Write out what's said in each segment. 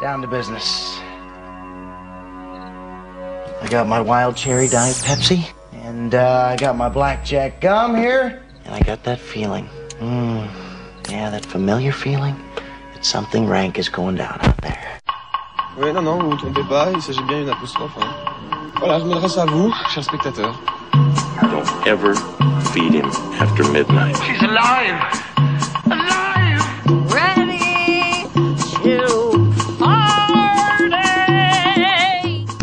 Down to business. I got my wild cherry diet Pepsi, and uh, I got my blackjack gum here, and I got that feeling. Mm, yeah, that familiar feeling that something rank is going down out there. Oui, non, non, vous ne vous trompez pas, il s'agit bien d'une apostrophe. Hein. Voilà, je m'adresse à vous, chers spectateurs. Don't ever feed him after midnight. She's alive! Alive!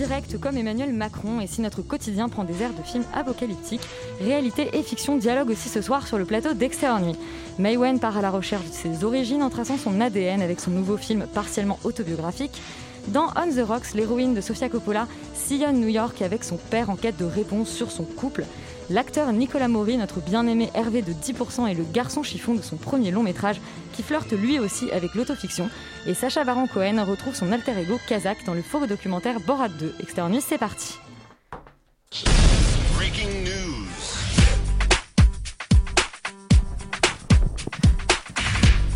direct comme Emmanuel Macron et si notre quotidien prend des airs de films apocalyptiques, réalité et fiction dialoguent aussi ce soir sur le plateau d'Extérieur Nuit. Maywen part à la recherche de ses origines en traçant son ADN avec son nouveau film partiellement autobiographique. Dans On the Rocks, l'héroïne de Sofia Coppola sillonne New York avec son père en quête de réponse sur son couple. L'acteur Nicolas Maury, notre bien-aimé Hervé de 10% est le garçon chiffon de son premier long métrage qui flirte lui aussi avec l'autofiction. Et Sacha Baron Cohen retrouve son alter ego Kazakh dans le faux documentaire Borat 2. Extérieur Nuit, c'est parti. Breaking news.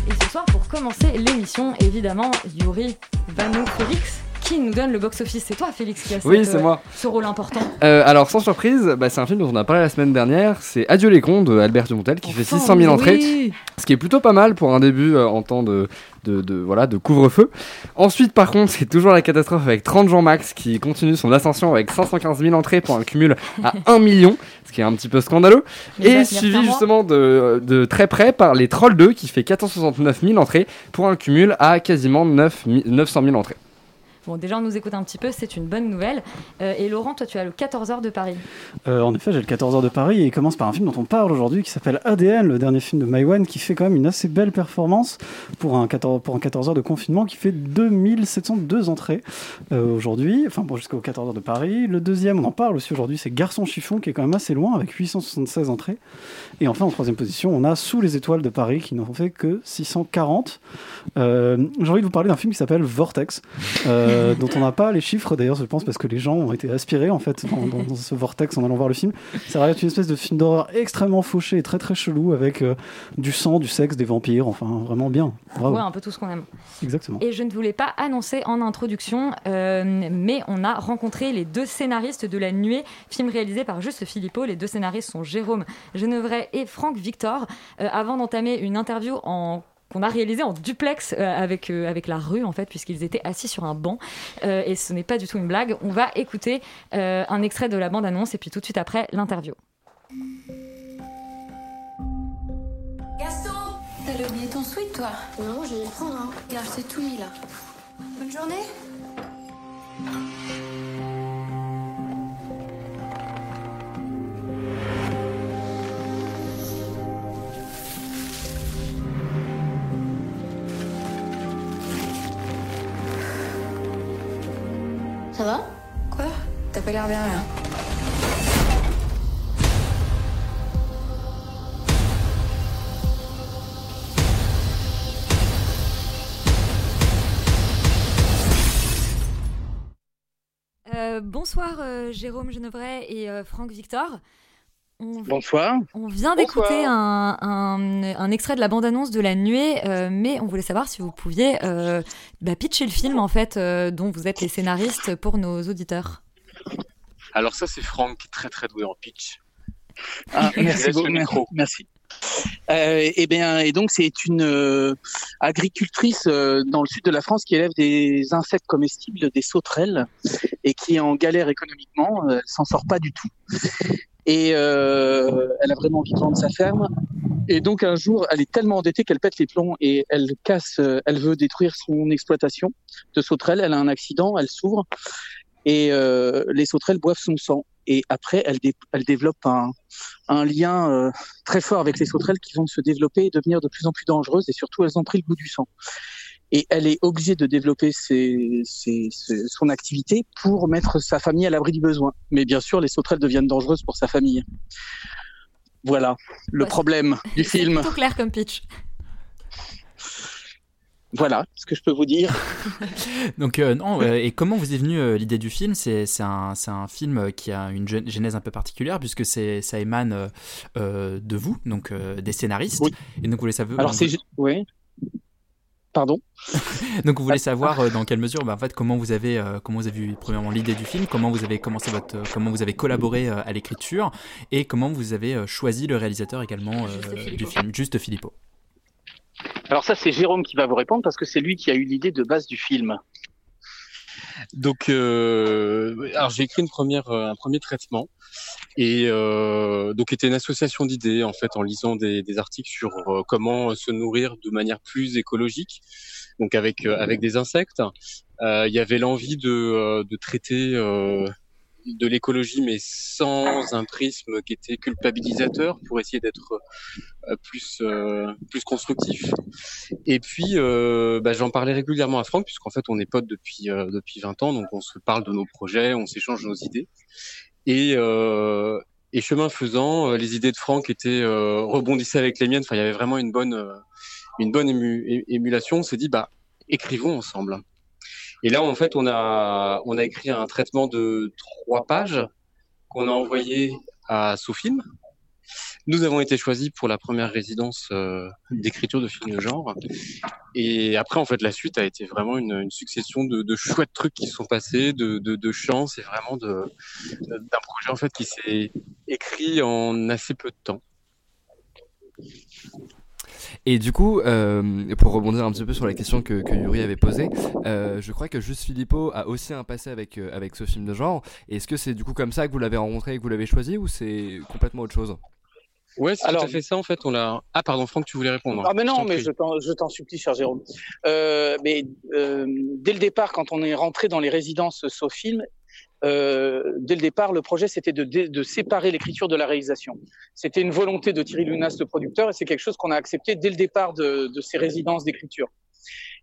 Et ce soir, pour commencer l'émission, évidemment, Yuri Vano Félix, qui nous donne le box-office. C'est toi, Félix, qui a Oui, cette, c'est euh, moi. ce rôle important. Euh, alors, sans surprise, bah, c'est un film dont on a parlé la semaine dernière. C'est Adieu les cons de Albert Dumontel qui fait Enfin, 600 000 entrées. Ce qui est plutôt pas mal pour un début euh, en temps de, de, de- voilà, de couvre-feu. Ensuite, par contre, c'est toujours la catastrophe avec 30 Jean Max qui continue son ascension avec 515 000 entrées pour un cumul à 1 million, ce qui est un petit peu scandaleux. Mais Et suivi moi. justement de, de très près par les Trolls 2 qui fait 469 000 entrées pour un cumul à quasiment 9 mi- 900 000 entrées. Bon, déjà, on nous écoute un petit peu, c'est une bonne nouvelle. Euh, et Laurent, toi, tu as le 14h de Paris. Euh, en effet, j'ai le 14h de Paris et il commence par un film dont on parle aujourd'hui qui s'appelle ADN, le dernier film de Maïwan, qui fait quand même une assez belle performance pour un 14, pour un 14h de confinement qui fait 2702 entrées euh, aujourd'hui, enfin bon, jusqu'au 14h de Paris. Le deuxième, on en parle aussi aujourd'hui, c'est Garçon Chiffon qui est quand même assez loin avec 876 entrées. Et enfin, en troisième position, on a Sous les étoiles de Paris qui n'en fait que 640. Euh, j'ai envie de vous parler d'un film qui s'appelle Vortex, euh, dont on n'a pas les chiffres d'ailleurs, je pense, parce que les gens ont été aspirés en fait dans, dans- dans ce vortex en allant voir le film. Ça va être une espèce de film d'horreur extrêmement fauché et très très chelou avec euh, du sang, du sexe, des vampires, enfin vraiment bien. Bravo. Ouais, un peu tout ce qu'on aime. Exactement. Et je ne voulais pas annoncer en introduction, euh, mais on a rencontré les deux scénaristes de La Nuée, film réalisé par Juste Philippot. Les deux scénaristes sont Jérôme Genevray et Franck Victor. Avant d'entamer une interview en qu'on a réalisé en duplex euh, avec, euh, avec la rue en fait puisqu'ils étaient assis sur un banc Euh, et ce n'est pas du tout une blague on va écouter euh, un extrait de la bande annonce et puis tout de suite après l'interview Gaston T'allais oublier ton sweat, toi Non, je vais le prendre. Hein. Regarde, c'est tout mis, là. Bonne journée Ça va? Quoi? T'as pas l'air bien, là. Euh, bonsoir euh, Jérôme Genevray et euh, Franck Victor on, Bonsoir. On vient d'écouter un, un- un extrait de la bande-annonce de La Nuée, euh, mais on voulait savoir si vous pouviez euh, bah, pitcher le film en fait, euh, dont vous êtes les scénaristes pour nos auditeurs. Alors ça, c'est Franck qui est très très doué en pitch. Ah, merci beaucoup. micro. Merci. Euh, et bien, et donc c'est une euh, agricultrice euh, dans le sud de la France qui élève des insectes comestibles, des sauterelles, et qui est en galère économiquement. Elle s'en sort pas du tout. Et euh, elle a vraiment envie de vendre sa ferme. Et donc un jour, elle est tellement endettée qu'elle pète les plombs et elle casse, euh, elle veut détruire son exploitation de sauterelles. Elle a un accident, elle s'ouvre et euh, les sauterelles boivent son sang. Et après, elle, dé- développe un, un lien euh, très fort avec les sauterelles qui vont se développer et devenir de plus en plus dangereuses et surtout elles ont pris le goût du sang. Et elle est obligée de développer ses, ses- ses- son activité pour mettre sa famille à l'abri du besoin. Mais bien sûr, les sauterelles deviennent dangereuses pour sa famille. Voilà le Ouais, problème du C'est film. plutôt clair comme pitch. Voilà ce que je peux vous dire. Donc euh, non, euh, et comment vous est venue euh, l'idée du film? C'est c'est un, c'est un film qui a une genèse un peu particulière puisque c'est ça émane de vous, donc euh, des scénaristes. Et donc vous voulez savoir. Alors c'est oui. Pardon. Donc vous voulez savoir euh, dans quelle mesure, bah, en fait, comment vous avez, euh, comment vous avez eu premièrement l'idée du film, comment vous avez commencé votre, euh, comment vous avez collaboré euh, à l'écriture, et comment vous avez euh, choisi le réalisateur également euh, du film, Juste Philippot. Alors ça, c'est Jérôme qui va vous répondre parce que c'est lui qui a eu l'idée de base du film. Donc, euh, alors j'ai écrit une première, euh, un premier traitement et euh, donc était une association d'idées en fait en lisant des, des articles sur euh, comment se nourrir de manière plus écologique, donc avec euh, avec des insectes. Euh, Il y avait l'envie de, euh, de traiter euh, de l'écologie mais sans un prisme qui était culpabilisateur pour essayer d'être euh, plus euh, plus constructif. Et puis euh, bah, j'en parlais régulièrement à Franck puisqu'en fait on est potes depuis depuis 20 ans donc on se parle de nos projets, on s'échange nos idées. Et chemin faisant, les idées de Franck étaient rebondissaient avec les miennes. Enfin, il y avait vraiment une bonne une bonne ému- émulation. On s'est dit bah écrivons ensemble. Et là, en fait, on a écrit un traitement de trois pages qu'on a envoyé à Sofilm. Nous avons été choisis pour la première résidence euh, d'écriture de films de genre. Et après, en fait, la suite a été vraiment une, succession de, de chouettes trucs qui sont passés, de, de, de chance et vraiment d'un projet en fait qui s'est écrit en assez peu de temps. Et du coup, euh, pour rebondir un petit peu sur la question que, que Yuri avait posée, euh, je crois que Juste Philippot a aussi un passé avec, euh, avec ce film de genre. Est-ce que c'est du coup comme ça que vous l'avez rencontré et que vous l'avez choisi ou c'est complètement autre chose? Ouais, c'est Alors- tout à fait ça en fait. On l'a. Ah pardon, Franck, tu voulais répondre. Ah mais Je non, t'en mais je t'en, je t'en supplie, cher Jérôme. Euh, mais euh, dès le départ, quand on est rentré dans les résidences Sofilm, euh, dès le départ, le projet c'était de, de, séparer l'écriture de la réalisation. C'était une volonté de Thierry Lunas, le producteur, et c'est quelque chose qu'on a accepté dès le départ de, de ces résidences d'écriture.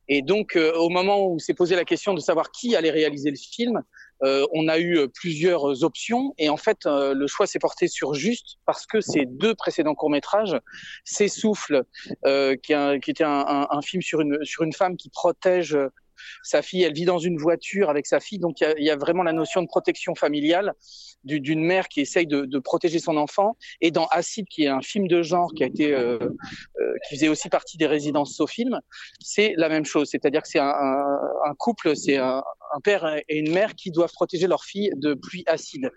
Et donc, euh, au moment où s'est posé la question de savoir qui allait réaliser le film, euh, on a eu euh, plusieurs options et en fait, euh, le choix s'est porté sur Juste parce que ces deux précédents courts-métrages, S'essouffle, euh, qui, qui était un, un- un film sur une, sur une femme qui protège sa fille, elle vit dans une voiture avec sa fille, donc il y a, vraiment la notion de protection familiale du- d'une mère qui essaye de, protéger son enfant. Et dans Acide, qui est un film de genre qui a été, euh, euh, qui faisait aussi partie des résidences Sofilm, c'est la même chose. C'est-à-dire que c'est un, couple, c'est un, un père et une mère qui doivent protéger leur fille de pluie acide.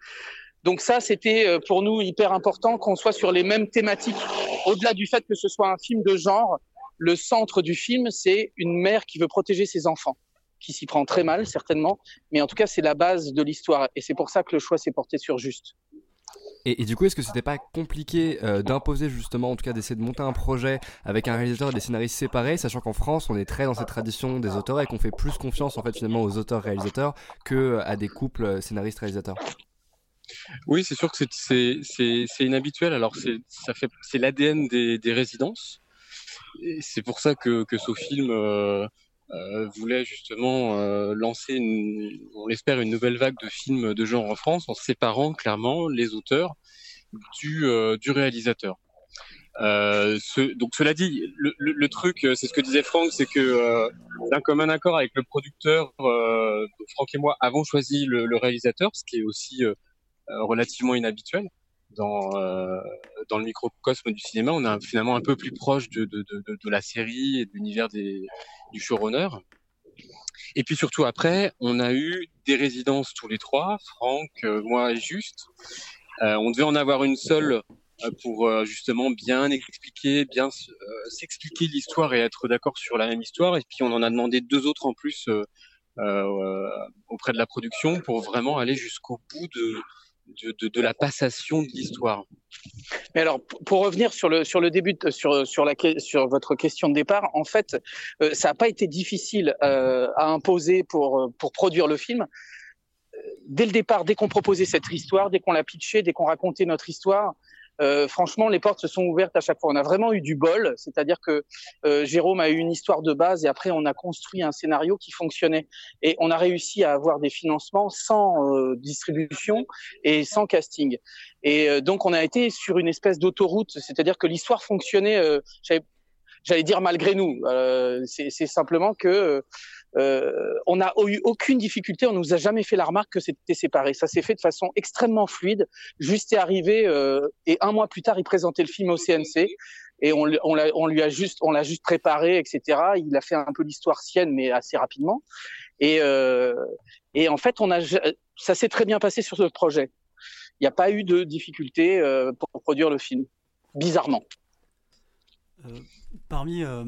Donc ça, c'était euh, pour nous hyper important qu'on soit sur les mêmes thématiques. Au-delà du fait que ce soit un film de genre, le centre du film, c'est une mère qui veut protéger ses enfants, qui s'y prend très mal certainement, mais en tout cas, c'est la base de l'histoire. Et c'est pour ça que le choix s'est porté sur Juste. Et, et du coup, est-ce que c'était pas compliqué euh, d'imposer justement, en tout cas d'essayer de monter un projet avec un réalisateur et des scénaristes séparés, sachant qu'en France, on est très dans cette tradition des auteurs et qu'on fait plus confiance en fait finalement aux auteurs-réalisateurs que à des couples euh, scénaristes-réalisateurs? Oui, c'est sûr que c'est- inhabituel. Alors c'est ça fait c'est l'ADN des des résidences. C'est pour ça que que Sofilm euh, euh, voulait justement euh, lancer, on l'espère, une nouvelle vague de films de genre en France en séparant clairement les auteurs du réalisateur. Ce, donc cela dit, le, truc, c'est ce que disait Franck, c'est que d'un commun accord avec le producteur, Franck et moi avons choisi le, réalisateur, ce qui est aussi relativement inhabituel dans euh, dans le microcosme du cinéma. On est finalement un peu plus proche de la série et de l'univers du showrunner. Et puis surtout après, on a eu des résidences tous les trois, Franck, euh, moi et Juste. Euh, on devait en avoir une seule pour justement bien expliquer, bien s'expliquer l'histoire et être d'accord sur la même histoire. Et puis on en a demandé deux autres en plus auprès de la production pour vraiment aller jusqu'au bout de, de, la passation de l'histoire. Mais alors, pour revenir sur le sur le début, sur sur la sur votre question de départ, en fait, euh, ça n'a pas été difficile euh, à imposer pour euh, pour produire le film. Dès le départ, dès qu'on proposait cette histoire, dès qu'on l'a pitché, dès qu'on racontait notre histoire, euh, franchement, les portes se sont ouvertes à chaque fois. On a vraiment eu du bol, c'est-à-dire que euh, Jérôme a eu une histoire de base et après on a construit un scénario qui fonctionnait et on a réussi à avoir des financements sans euh, distribution et sans casting. Et euh, donc on a été sur une espèce d'autoroute, c'est-à-dire que l'histoire fonctionnait. euh, J'allais dire malgré nous. Euh, c'est simplement que on n'a eu aucune difficulté. On nous a jamais fait la remarque que c'était séparé. Ça s'est fait de façon extrêmement fluide. Juste est arrivé euh, et un mois plus tard, il présentait le film au CNC et on, lui- a juste, on l'a juste préparé, etc. Il a fait un peu l'histoire sienne, mais assez rapidement. Et, euh, en fait, on a, ça s'est très bien passé sur ce projet. Il n'y a pas eu de difficulté euh, pour produire le film, bizarrement. Euh, parmi, euh,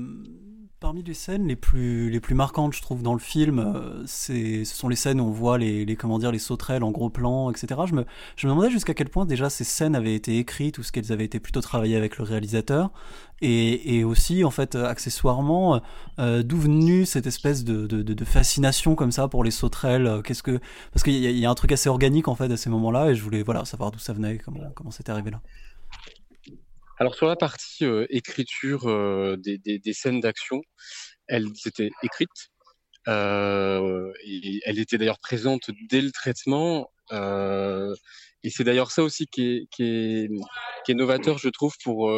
parmi les scènes les plus, les plus marquantes, je trouve, dans le film, euh, ce sont les scènes où on voit les, comment dire, les sauterelles en gros plan, etc. Je me, je me demandais jusqu'à quel point déjà ces scènes avaient été écrites ou ce qu'elles avaient été plutôt travaillées avec le réalisateur. Et, et aussi, en fait, euh, accessoirement, euh, d'où venue cette espèce de, de, fascination comme ça pour les sauterelles Qu'est-ce que parce qu'il y, y a un truc assez organique en fait à ces moments-là, et je voulais voilà savoir d'où ça venait, comment comment c'était arrivé là. Alors sur la partie euh, écriture euh, des, des, scènes d'action, elles étaient écrites. Euh, elle était d'ailleurs présente dès le traitement. euh, et c'est d'ailleurs ça aussi qui est, qui, est, novateur, je trouve, pour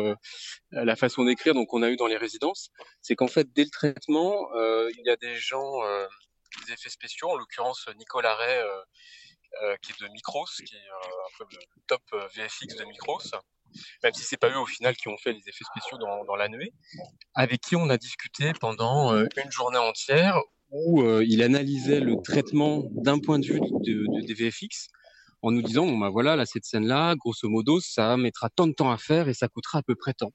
la façon d'écrire. Donc on a eu dans les résidences, c'est qu'en fait dès le traitement, il y a des gens, des effets spéciaux, en l'occurrence Nicolas Ray, qui est de Micros, qui est euh, un peu le top euh, VFX de Micros, même si c'est pas eux au final qui ont fait les effets spéciaux dans, dans la nuée, avec qui on a discuté pendant euh, une journée entière où euh, il analysait le traitement d'un point de vue de, de- des VFX en nous disant bon bah voilà là cette scène là grosso modo ça mettra tant de temps à faire et ça coûtera à peu près tant.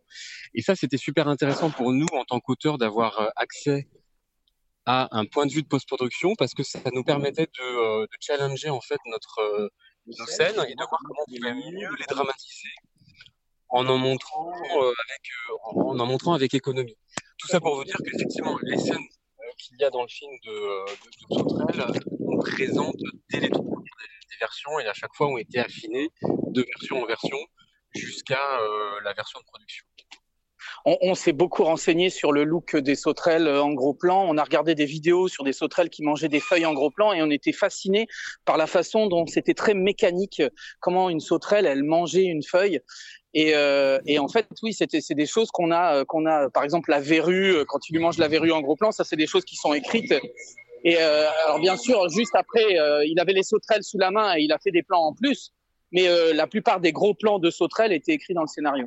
Et ça c'était super intéressant pour nous en tant qu'auteurs d'avoir euh, accès à un point de vue de post-production parce que ça nous permettait de, euh, de challenger en fait notre euh, nos scènes et de voir comment on pouvait mieux les dramatiser en en montrant euh, avec en en montrant avec économie. Tout ça pour vous dire qu'effectivement les scènes qu'il y a dans le film de, de, de Sauterelle, euh, on présente dès les trois des, des versions et à chaque fois ont été affinées de version en version jusqu'à euh, la version de production. On, on s'est beaucoup renseigné sur le look des sauterelles en gros plan. On a regardé des vidéos sur des sauterelles qui mangeaient des feuilles en gros plan et on était fasciné par la façon dont c'était très mécanique, comment une sauterelle elle mangeait une feuille. Et, euh, et en fait, oui, c'est des choses qu'on a, euh, qu'on a. Par exemple, la verrue, euh, quand tu lui manges la verrue en gros plan, ça c'est des choses qui sont écrites. Et euh, alors bien sûr, juste après, euh, il avait les sauterelles sous la main et il a fait des plans en plus. Mais la plupart des gros plans de sauterelles étaient écrits dans le scénario.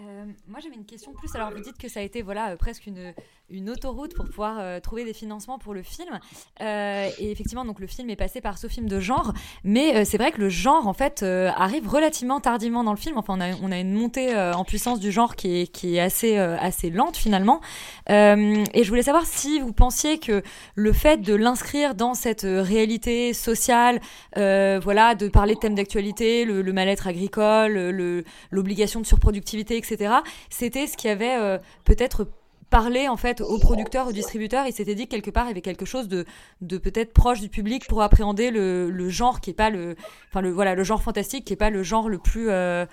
Euh, moi j'avais une question plus. Alors vous dites que ça a été voilà euh, presque une, une autoroute pour pouvoir euh, trouver des financements pour le film. Et effectivement donc le film est passé par ce film de genre, mais c'est vrai que le genre en fait arrive relativement tardivement dans le film. Enfin on a, une montée en puissance du genre qui est, qui est assez assez lente finalement. Et je voulais savoir si vous pensiez que le fait de l'inscrire dans cette réalité sociale, voilà, de parler de thèmes d'actualité, le, le mal-être agricole, le- l'obligation de surproductivité, etc. C'était ce qui avait euh, peut-être parlé en fait aux producteurs, aux distributeurs. Ils s'étaient dit que quelque part il y avait quelque chose de, peut-être proche du public pour appréhender le, genre qui est pas le, enfin le voilà, le genre fantastique qui est pas le genre le plus euh,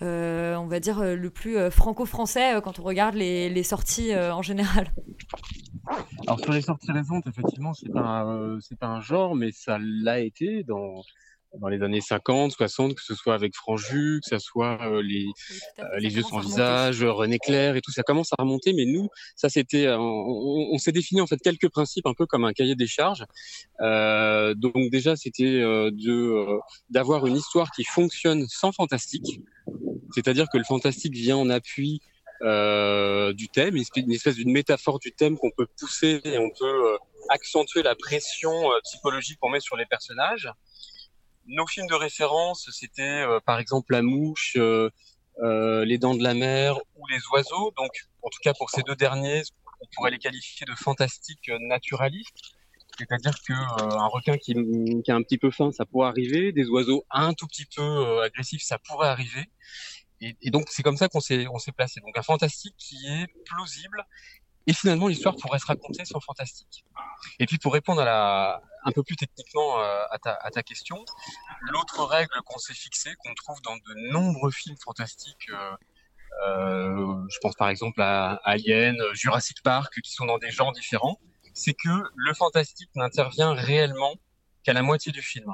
euh, on va dire le plus franco-français quand on regarde les, sorties en général. Alors sur les sorties récentes, effectivement, c'est pas pas un genre, mais ça l'a été dans dans les années 50, 60, que ce soit avec Franju, que ce soit euh, les euh, les vieux sans visage, René Clair et tout, ça commence à remonter. Mais nous, ça c'était, euh, on, on- s'est défini en fait quelques principes, un peu comme un cahier des charges. Euh, donc déjà, c'était euh, de euh, d'avoir une histoire qui fonctionne sans fantastique, c'est-à-dire que le fantastique vient en appui euh, du thème, une espèce- une espèce d'une métaphore du thème qu'on peut pousser et on peut accentuer la pression psychologique qu'on met sur les personnages. Nos films de référence, c'était euh, par exemple La Mouche, euh, euh, Les Dents de la Mer ou Les Oiseaux. Donc, en tout cas pour ces deux derniers, on pourrait les qualifier de fantastiques naturalistes. C'est-à-dire que euh, requin qui, qui a un petit peu faim, ça pourrait arriver. Des oiseaux un tout petit peu agressifs, ça pourrait arriver. Et, donc c'est comme ça qu'on s'est on s'est placé. Donc un fantastique qui est plausible. Et finalement l'histoire pourrait se raconter sans fantastique. Et puis pour répondre à la un peu plus techniquement euh, à, ta, question, l'autre règle qu'on s'est fixée, qu'on trouve dans de nombreux films fantastiques, euh, euh, je pense par exemple à Alien, Jurassic Park, qui sont dans des genres différents, c'est que le fantastique n'intervient réellement qu'à la moitié du film.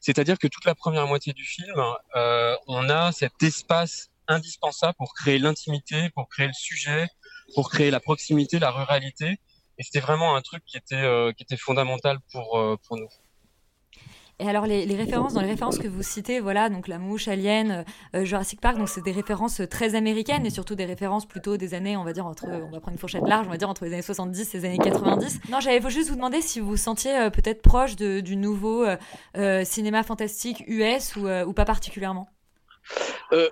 C'est-à-dire que toute la première moitié du film, on a cet espace indispensable pour créer l'intimité, pour créer le sujet, pour créer la proximité, la ruralité. Et c'était vraiment un truc qui était, euh, qui était fondamental pour, euh, pour nous. Et alors les, références, dans les références que vous citez, voilà, donc La Mouche, Alien, euh, Jurassic Park, donc c'est des références très américaines et surtout des références plutôt des années, on va dire entre, on va prendre une fourchette large, on va dire entre les années 70 et les années 90. Non, j'allais juste vous demander si vous vous sentiez peut-être proche du nouveau cinéma fantastique US ou pas particulièrement. Euh,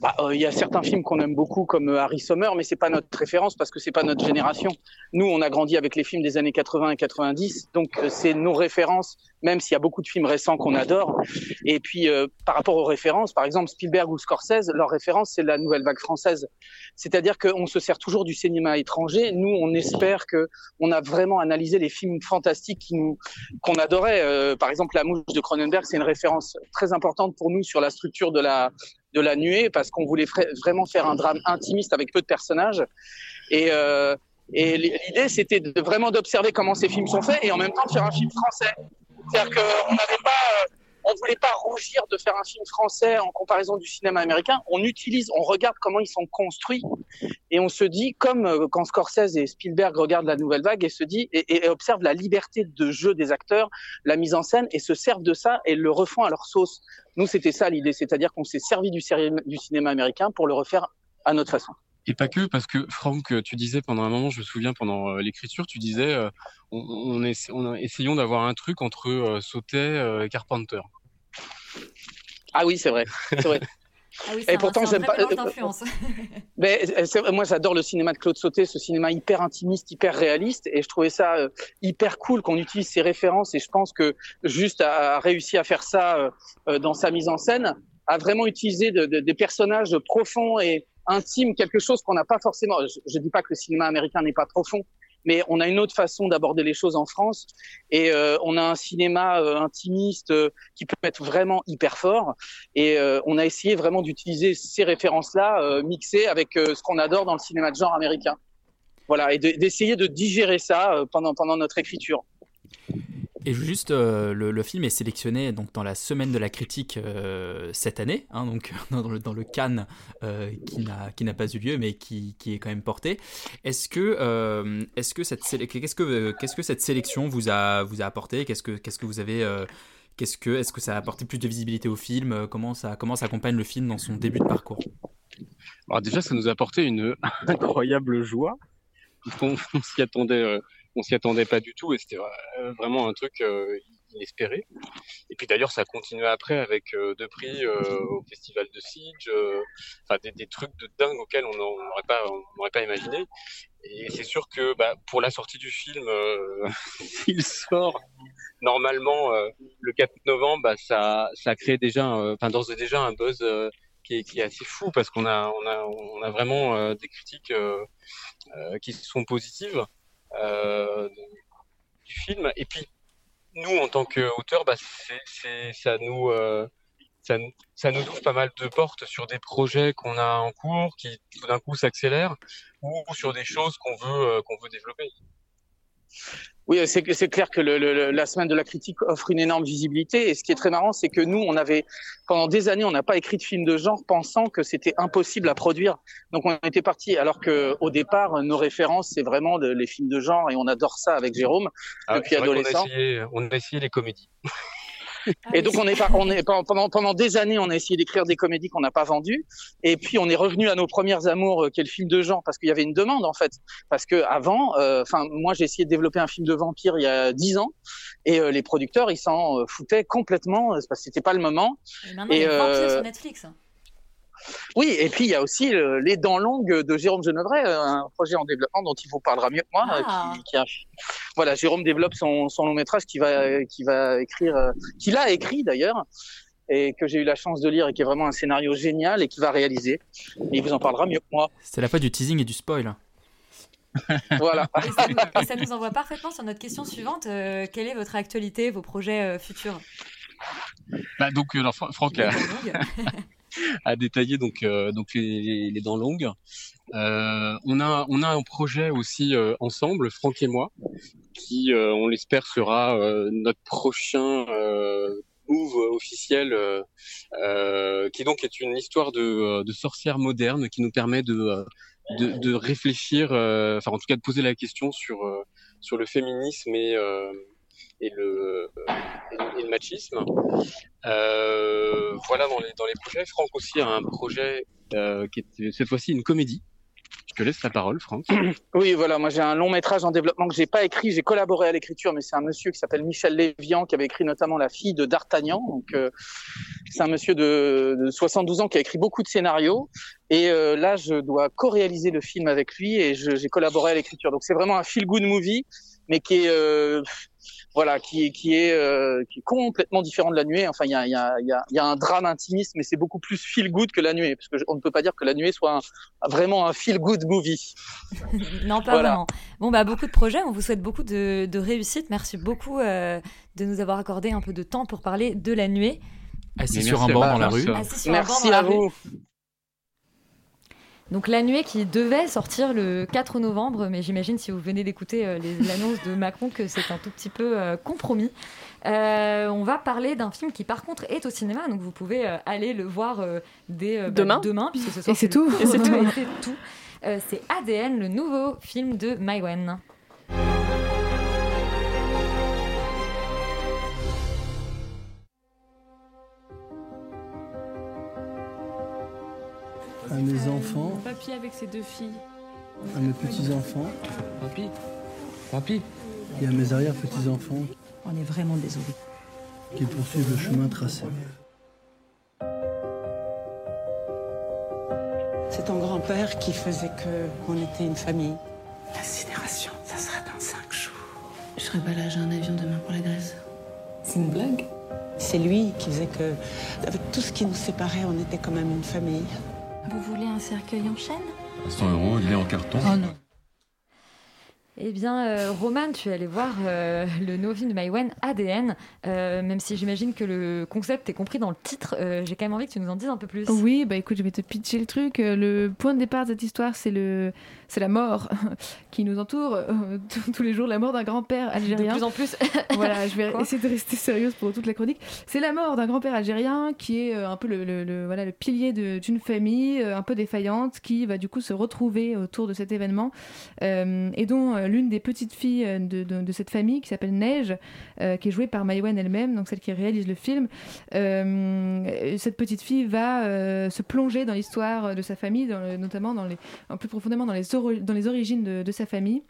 bah, euh, il y a certains films qu'on aime beaucoup comme euh, Harry Sommer, mais c'est pas notre référence parce que c'est pas notre génération. Nous, on a grandi avec les films des années 80 et 90, donc c'est nos références, même s'il y a beaucoup de films récents qu'on adore. Et puis, euh, par rapport aux références, par exemple Spielberg ou Scorsese, leur référence c'est la nouvelle vague française. C'est-à-dire qu'on se sert toujours du cinéma étranger. Nous, on espère que on a vraiment analysé les films fantastiques qu'on adorait. Euh, par exemple, La Mouche de Cronenberg, c'est une référence très importante pour nous sur la structure de la de la nuée parce qu'on voulait vraiment faire un drame intimiste avec peu de personnages. Et, euh, l'idée, c'était vraiment d'observer comment ces films sont faits et en même temps de faire un film français. C'est-à-dire qu'on n'avait pas, euh, on voulait pas rougir de faire un film français en comparaison du cinéma américain. On utilise, on regarde comment ils sont construits et on se dit, comme euh, quand Scorsese et Spielberg regardent la nouvelle vague et se dit et, observent la liberté de jeu des acteurs, la mise en scène et se servent de ça et le refont à leur sauce. Nous, c'était ça l'idée, c'est-à-dire qu'on s'est servi du, du cinéma américain pour le refaire à notre façon. Et pas que, parce que Franck, tu disais pendant un moment, je me souviens pendant euh, l'écriture, tu disais, euh, on, on, essa- on a- essayons d'avoir un truc entre euh, Sautet euh, et Carpenter. Ah oui, c'est vrai, c'est vrai. Ah oui, Et un- pourtant, j'aime pas-. Mais c'est vrai, moi, j'adore le cinéma de Claude Sauté, ce cinéma hyper intimiste, hyper réaliste, et je trouvais ça euh, hyper cool qu'on utilise ces références. Et je pense que juste a, a réussi à faire ça euh, dans sa mise en scène, a vraiment utilisé de- de- des personnages profonds et intimes, quelque chose qu'on n'a pas forcément. Je, je dis pas que le cinéma américain n'est pas profond, mais on a une autre façon d'aborder les choses en France, et euh, on a un cinéma euh, intimiste euh, qui peut être vraiment hyper fort. Et on a essayé vraiment d'utiliser ces références-là mixées avec ce qu'on adore dans le cinéma de genre américain. Voilà, et de- d'essayer de digérer ça pendant, pendant notre écriture. Et juste, euh, le, film est sélectionné donc dans la semaine de la critique euh, cette année, hein, donc dans le, dans Cannes euh, qui n'a pas eu lieu, mais qui, est quand même porté. Est-ce que est-ce que cette qu'est-ce que qu'est-ce que cette sélection vous a apporté? Qu'est-ce que vous avez est-ce que ça a apporté plus de visibilité au film? Comment ça accompagne le film dans son début de parcours? Alors déjà, ça nous a apporté une incroyable joie, puisqu'on on s'y attendait, on s'y attendait pas du tout, et c'était euh, vraiment un truc euh, inespéré. Et puis d'ailleurs, ça a continué après avec euh, deux prix au festival de Siege, des, trucs de dingue auxquels on n'aurait pas, imaginé. Et c'est sûr que bah, pour la sortie du film, s'il sort normalement le 4 novembre, bah, ça, ça crée déjà, enfin d'ores déjà un buzz. qui est, assez fou parce qu'on a, on a, on a vraiment des critiques qui sont positives euh, du film. Et puis, nous, en tant qu'auteurs, bah, ça nous, euh, ça, ça nous ouvre pas mal de portes sur des projets qu'on a en cours qui tout d'un coup s'accélèrent ou sur des choses qu'on veut, euh, qu'on veut développer. Oui, c'est clair que le, le- la semaine de la critique offre une énorme visibilité. Et ce qui est très marrant, c'est que nous, on avait pendant des années, on n'a pas écrit de film de genre, pensant que c'était impossible à produire. Donc, on était parti, alors que au départ, nos références, c'est vraiment les films de genre, et on adore ça avec Jérôme Ah, depuis vrai qu'on a adolescent. essayé, on a essayé les comédies. Et donc on est pas, on est pendant- pendant des années, on a essayé d'écrire des comédies qu'on n'a pas vendues. Et puis on est revenu à nos premières amours, euh, qui est le film de genre, parce qu'il y avait une demande en fait. Parce que avant, euh, enfin moi j'ai essayé de développer un film de vampire il y a dix ans, et euh, les producteurs ils s'en euh, foutaient complètement, parce que c'était pas le moment. Et maintenant, il y a Et, Vampire euh, sur Netflix. Oui, et puis il y a aussi euh, Les Dents Longues de Jérôme Genevray, euh, un projet en développement dont il vous parlera mieux que moi. euh, Ah. qui, qui a... Voilà, Jérôme développe son, son long métrage qui va, qui va écrire, qu'il a écrit d'ailleurs, et que j'ai eu la chance de lire et qui est vraiment un scénario génial et qui va réaliser. Et il vous en parlera mieux que moi. C'est la fois du teasing et du spoil. Voilà. Et ça, nous, et ça nous envoie parfaitement sur notre question suivante. euh, quelle est votre actualité, vos projets euh, futurs? Bah, donc, euh, alors, Franck A détaillé donc, euh, donc les, les- dents longues. Euh, on, a, on a un projet aussi euh, ensemble, Franck et moi, qui, euh, on l'espère, sera euh, notre prochain euh, move officiel, qui donc est une histoire de, de sorcière moderne qui nous permet de, de, de réfléchir, enfin en tout cas de poser la question sur, sur le féminisme et, et, le, machisme. Euh, voilà dans les, projets. Franck aussi a un projet euh, qui est cette fois-ci une comédie. Je te laisse la parole, Franck. Oui, voilà, moi j'ai un long métrage en développement que j'ai pas écrit, j'ai collaboré à l'écriture, mais c'est un monsieur qui s'appelle Michel Lévian qui avait écrit notamment La fille de D'Artagnan. Donc euh, c'est un monsieur de, de 72 ans qui a écrit beaucoup de scénarios. Et là, je dois co-réaliser le film avec lui et j'ai collaboré à l'écriture. Donc c'est vraiment un feel-good movie, mais qui est euh, voilà, qui est qui est euh, qui est complètement différent de la nuée. Enfin, il y a il y a il y a, y a un drame intimiste, mais c'est beaucoup plus feel-good que la nuée, parce que je- on ne peut pas dire que la nuée soit un- vraiment un feel-good movie. non, pas Voilà. vraiment. Bon, bah, beaucoup de projets. On vous souhaite beaucoup de, de réussite. Merci beaucoup euh, de nous avoir accordé un peu de temps pour parler de la nuée. Assis sur un merci banc à dans la rue. Merci à rue. vous. Donc la nuée qui devait sortir le 4 novembre, mais j'imagine si vous venez d'écouter euh, les- l'annonce de Macron que c'est un tout petit peu euh, compromis. Euh, on va parler d'un film qui par contre est au cinéma, donc vous pouvez euh, aller le voir euh, dès euh, bah, Demain. demain, puisque ce soir Et c'est le- tout. C'est tout. et c'est tout. Euh, c'est ADN, le nouveau film de Maïwen. Mes enfants, Papy avec ses deux filles. à mes petits-enfants Papy Papy et à mes arrière-petits-enfants On est vraiment désolé. qui poursuivent le chemin tracé. C'est ton grand-père qui faisait que on était une famille. L'incinération, ça sera dans cinq jours. Je serai pas là, j'ai un avion demain pour la Grèce. C'est une blague C'est lui qui faisait que, avec tout ce qui nous séparait, on était quand même une famille. Vous voulez un cercueil en chaîne? 100 euros, il est en carton. Oh non. Eh bien, euh, Roman, tu es allé voir euh, le nouveau film de Maïwen, ADN, euh, même si j'imagine que le concept est compris dans le titre, j'ai quand même envie que tu nous en dises un peu plus. Oui, bah écoute, je vais te pitcher le truc. Le point de départ de cette histoire, c'est le, c'est la mort qui nous entoure tous- les jours, la mort d'un grand-père algérien. De plus en plus. voilà, je vais Quoi essayer de rester sérieuse pour toute la chronique. C'est la mort d'un grand-père algérien qui est un peu le, le- le- voilà, le pilier d'une famille un peu défaillante qui va du coup se retrouver autour de cet événement et dont l'une des petites filles euh, de, cette famille qui s'appelle Neige, euh, qui est jouée par Maïwen elle-même, donc celle qui réalise le film. Euh, cette petite fille va se plonger dans l'histoire de sa famille, notamment dans les, peu profondément dans les, origines de sa famille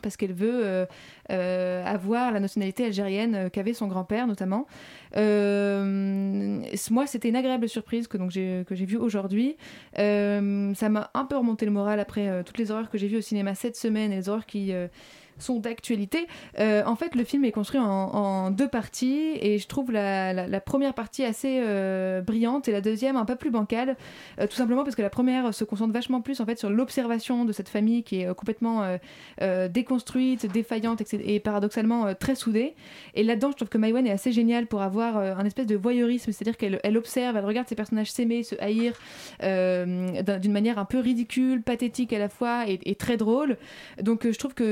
parce qu'elle veut euh, euh, avoir la nationalité algérienne euh, qu'avait son grand-père notamment. Moi, c'était une agréable surprise que donc j'ai que j'ai vue aujourd'hui. Ça m'a un peu remonté le moral après toutes les horreurs que j'ai vues au cinéma cette semaine et les horreurs qui sont d'actualité. Euh, en fait, le film est construit en, deux parties et je trouve la, première partie assez euh, brillante et la deuxième un peu plus bancale, euh, tout simplement parce que la première se concentre vachement plus en fait sur l'observation de cette famille qui est complètement déconstruite, défaillante etc., et paradoxalement très soudée. Et là-dedans, je trouve que Maïwen est assez géniale pour avoir un espèce de voyeurisme, c'est-à-dire qu'elle elle observe, elle regarde ses personnages s'aimer, se haïr d'un- d'une manière un peu ridicule, pathétique à la fois et, et très drôle. Donc je trouve que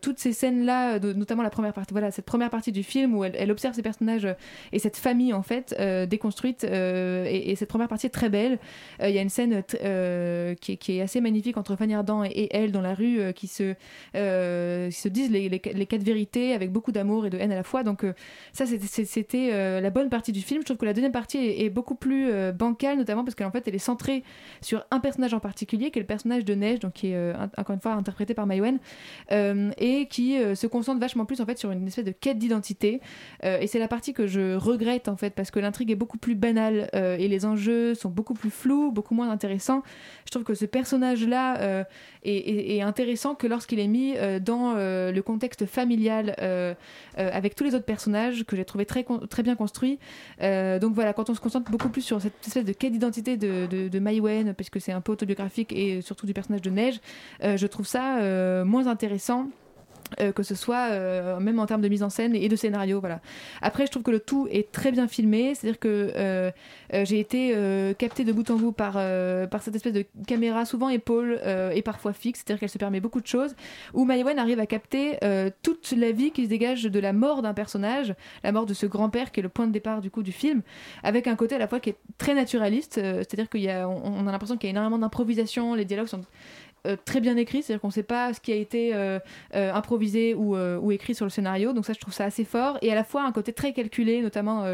toutes ces scènes-là, notamment la première partie, voilà, cette première partie du film où elle, observe ses personnages et cette famille en fait euh, déconstruite, euh, et, et cette première partie est très belle. Euh, Il y a une scène qui, est, assez magnifique entre Fanny Ardant et, elle dans la rue qui se, qui se disent les, quatre vérités avec beaucoup d'amour et de haine à la fois. Donc ça c'était- la bonne partie du film. Je trouve que la deuxième partie est, beaucoup plus bancale, notamment parce qu'en fait elle est centrée sur un personnage en particulier, qui est le personnage de Neige, donc qui est encore une fois interprété par Maïwen. Et qui euh, se concentre vachement plus en fait sur une espèce de quête d'identité. Euh, et c'est la partie que je regrette en fait parce que l'intrigue est beaucoup plus banale euh, et les enjeux sont beaucoup plus flous, beaucoup moins intéressants. Je trouve que ce personnage-là euh, est, intéressant que lorsqu'il est mis euh, dans euh, le contexte familial euh, euh, avec tous les autres personnages que j'ai trouvé très, très bien construits. Euh, donc voilà, quand on se concentre beaucoup plus sur cette espèce de quête d'identité de, de, de puisque c'est un peu autobiographique et surtout du personnage de Neige, euh, je trouve ça euh, moins intéressant. Euh, que ce soit euh, même en termes de mise en scène et de scénario voilà. Après je trouve que le tout est très bien filmé c'est à dire que euh, j'ai été captée de bout en bout par, par cette espèce de caméra souvent épaule et parfois fixe c'est à dire qu'elle se permet beaucoup de choses où Maïwen arrive à capter toute la vie qui se dégage de la mort d'un personnage la mort de ce grand-père qui est le point de départ du coup du film avec un côté à la fois qui est très naturaliste c'est-à-dire y a on a l'impression qu'il y a énormément d'improvisation les dialogues sont euh, très bien écrit, c'est-à-dire qu'on ne sait pas ce qui a été euh, euh, improvisé ou, écrit sur le scénario, donc ça je trouve ça assez fort, et à la fois un côté très calculé, notamment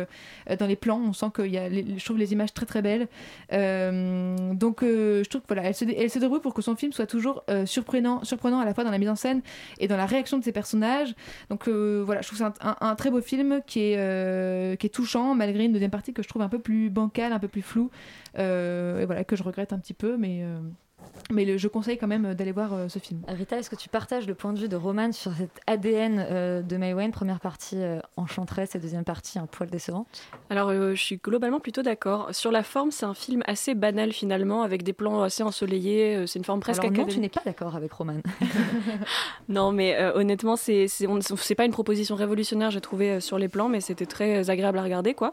dans les plans, on sent qu'il y a, je trouve les images très très belles, donc je trouve que voilà, elle se, elle débrouille pour que son film soit toujours surprenant, surprenant à la fois dans la mise en scène et dans la réaction de ses personnages, donc voilà, je trouve que c'est un, très beau film qui est, qui est touchant, malgré une deuxième partie que je trouve un peu plus bancale, un peu plus floue, et voilà, que je regrette un petit peu, mais... euh, mais le- je conseille quand même d'aller voir euh, ce film. Rita, est-ce que tu partages le point de vue de Roman sur cet ADN euh, de May Wen Première partie euh, enchanteresse et deuxième partie un poil décevante. Alors, euh, je suis globalement plutôt d'accord. Sur la forme, c'est un film assez banal finalement, avec des plans assez ensoleillés. euh, C'est une forme presque Alors non, tu n'es pas d'accord avec Roman. Non, mais euh, honnêtement, c'est c'est on- c'est pas une proposition révolutionnaire, j'ai trouvé euh, sur les plans, mais c'était très euh, agréable à regarder, quoi.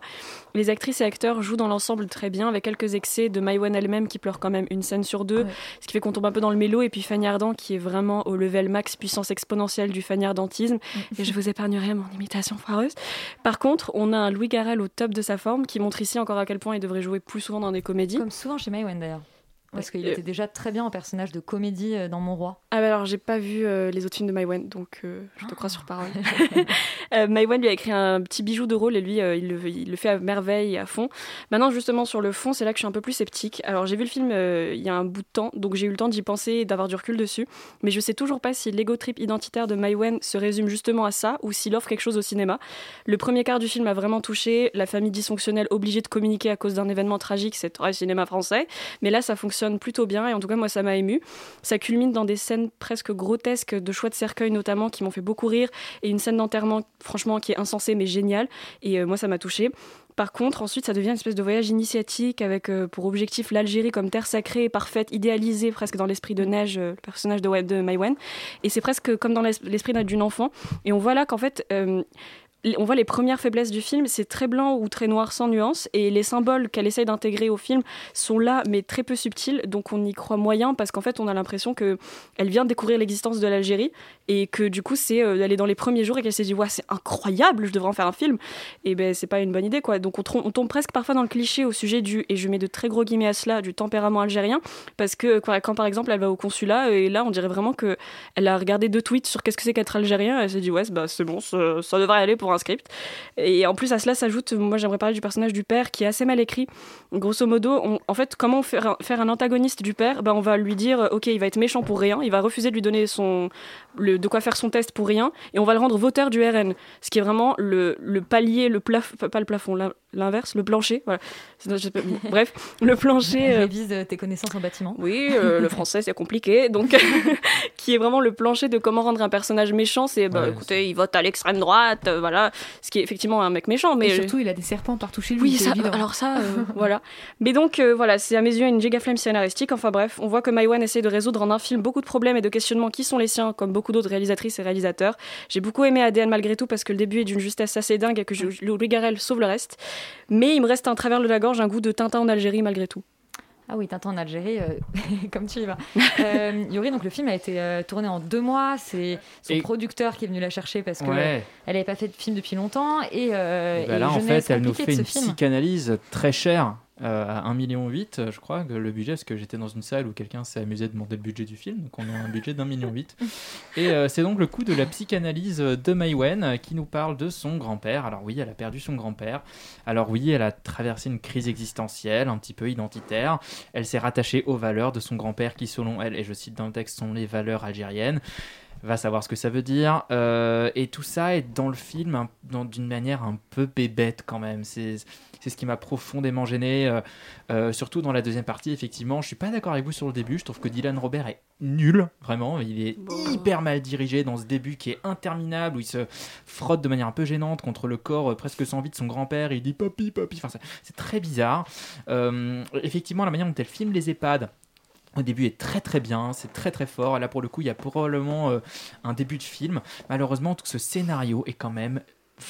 Les actrices et acteurs jouent dans l'ensemble très bien, avec quelques excès de Maïwen elle-même qui pleure quand même une scène sur deux, ce qui fait qu'on tombe un peu dans le mélo, et puis Fanny Ardant qui est vraiment au level max puissance exponentielle du Fanny Ardantisme, et je vous épargnerai mon imitation foireuse. Par contre, on a un Louis Garrel au top de sa forme, qui montre ici encore à quel point il devrait jouer plus souvent dans des comédies. Comme souvent chez May Wen d'ailleurs. Parce qu'il Euh, était déjà très bien en personnage de comédie euh, dans Mon Roi. Ah bah alors j'ai pas vu euh, les autres films de Maïwen donc euh, je te crois sur parole. Maïwen lui a écrit un petit bijou de rôle et lui il, le, il le fait à merveille et à fond. Maintenant justement sur le fond c'est là que je suis un peu plus sceptique. Alors j'ai vu le film il y a un bout de temps donc j'ai eu le temps d'y penser et d'avoir du recul dessus mais je sais toujours pas si l'ego trip identitaire de Maïwen se résume justement à ça ou s'il offre quelque chose au cinéma. Le premier quart du film a vraiment touché la famille dysfonctionnelle obligée de communiquer à cause d'un événement tragique c'est très cinéma français mais là ça fonctionne plutôt bien et en tout cas moi ça m'a ému. Ça culmine dans des scènes presque grotesques de choix de cercueil notamment qui m'ont fait beaucoup rire et une scène d'enterrement franchement qui est insensée mais géniale et euh, moi ça m'a touché. Par contre, ensuite, ça devient une espèce de voyage initiatique avec euh, pour objectif l'Algérie comme terre sacrée, parfaite, idéalisée presque dans l'esprit de Neige, euh, le personnage de, de Maïwen. Et c'est presque comme dans l'es- l'esprit d'un- d'une enfant. Et on voit là qu'en fait, on voit les premières faiblesses du film, c'est très blanc ou très noir sans nuance, et les symboles qu'elle essaye d'intégrer au film sont là, mais très peu subtils, donc on y croit moyen, parce qu'en fait, on a l'impression que elle vient de découvrir l'existence de l'Algérie, et que du coup, c'est euh, elle dans les premiers jours et qu'elle s'est dit, ouais, c'est incroyable, je devrais en faire un film, et ben c'est pas une bonne idée, quoi. Donc on, tombe presque parfois dans le cliché au sujet du, et je mets de très gros guillemets à cela, du tempérament algérien, parce que quoi, quand par exemple elle va au consulat, et là on dirait vraiment que elle a regardé deux tweets sur qu'est-ce que c'est qu'être algérien, elle s'est dit, ouais, bah, c'est bon, ça, devrait aller pour un script. Et en plus à cela s'ajoute, moi j'aimerais parler du personnage du père qui est assez mal écrit. Grosso modo, en fait, comment faire un, faire un antagoniste du père? Ben, On va lui dire, euh, ok, il va être méchant pour rien, il va refuser de lui donner son, le, de quoi faire son test pour rien, et on va le rendre voteur du RN. Ce qui est vraiment le, le palier, le plafond, pas le plafond, l'in- l'inverse, le plancher. Voilà. Bref, le plancher. euh, Révise euh, tes connaissances en bâtiment. oui, euh, le français c'est compliqué, donc qui est vraiment le plancher de comment rendre un personnage méchant. C'est bah, Ouais, écoutez, il vote à l'extrême droite, euh, voilà, ce qui est effectivement un mec méchant, mais Et surtout, il a des serpents partout chez lui. oui, ça, alors ça, euh, voilà. Mais donc, euh, voilà, c'est à mes yeux une giga flemme scénaristique. Enfin bref, on voit que Maïwan essaie de résoudre en un film beaucoup de problèmes et de questionnements qui sont les siens, comme beaucoup d'autres réalisatrices et réalisateurs. J'ai beaucoup aimé ADN malgré tout parce que le début est d'une justesse assez dingue et que je- Louis Garrel sauve le reste. Mais il me reste un travers de la gorge, un goût de Tintin en Algérie malgré tout. Ah oui, Tintin en Algérie, euh, comme tu y vas. Euh, Yuri, donc le film a été euh, tourné en deux mois. C'est son Et- producteur qui est venu la chercher parce qu'elle Ouais. n'avait pas fait de film depuis longtemps. Et, euh, Et bah et là, en fait, elle nous fait de une film. psychanalyse très chère, euh, à 1,8 million, je crois, que le budget, parce que j'étais dans une salle où quelqu'un s'est amusé de demander le budget du film, donc on a un budget d'un million huit. Et euh, c'est donc le coup de la psychanalyse de Maïwen qui nous parle de son grand-père. Alors oui, elle a perdu son grand-père. Alors oui, elle a traversé une crise existentielle, un petit peu identitaire. Elle s'est rattachée aux valeurs de son grand-père qui, selon elle, et je cite dans le texte, sont les valeurs algériennes. Va savoir ce que ça veut dire. Euh, et tout ça est dans le film d'une manière un peu bébête quand même. C'est ce qui m'a profondément gêné, euh, euh, surtout dans la deuxième partie. Effectivement, je suis pas d'accord avec vous sur le début. Je trouve que Dylan Robert est nul, vraiment. Il est hyper mal dirigé dans ce début qui est interminable, où il se frotte de manière un peu gênante contre le corps presque sans vie de son grand-père. Il dit papi, papi. Enfin, c'est- très bizarre. Effectivement, la manière dont elle filme les EHPAD. Au début est très très bien, c'est très très fort. Là pour le coup, il y a probablement euh, un début de film. Malheureusement, tout ce scénario est quand même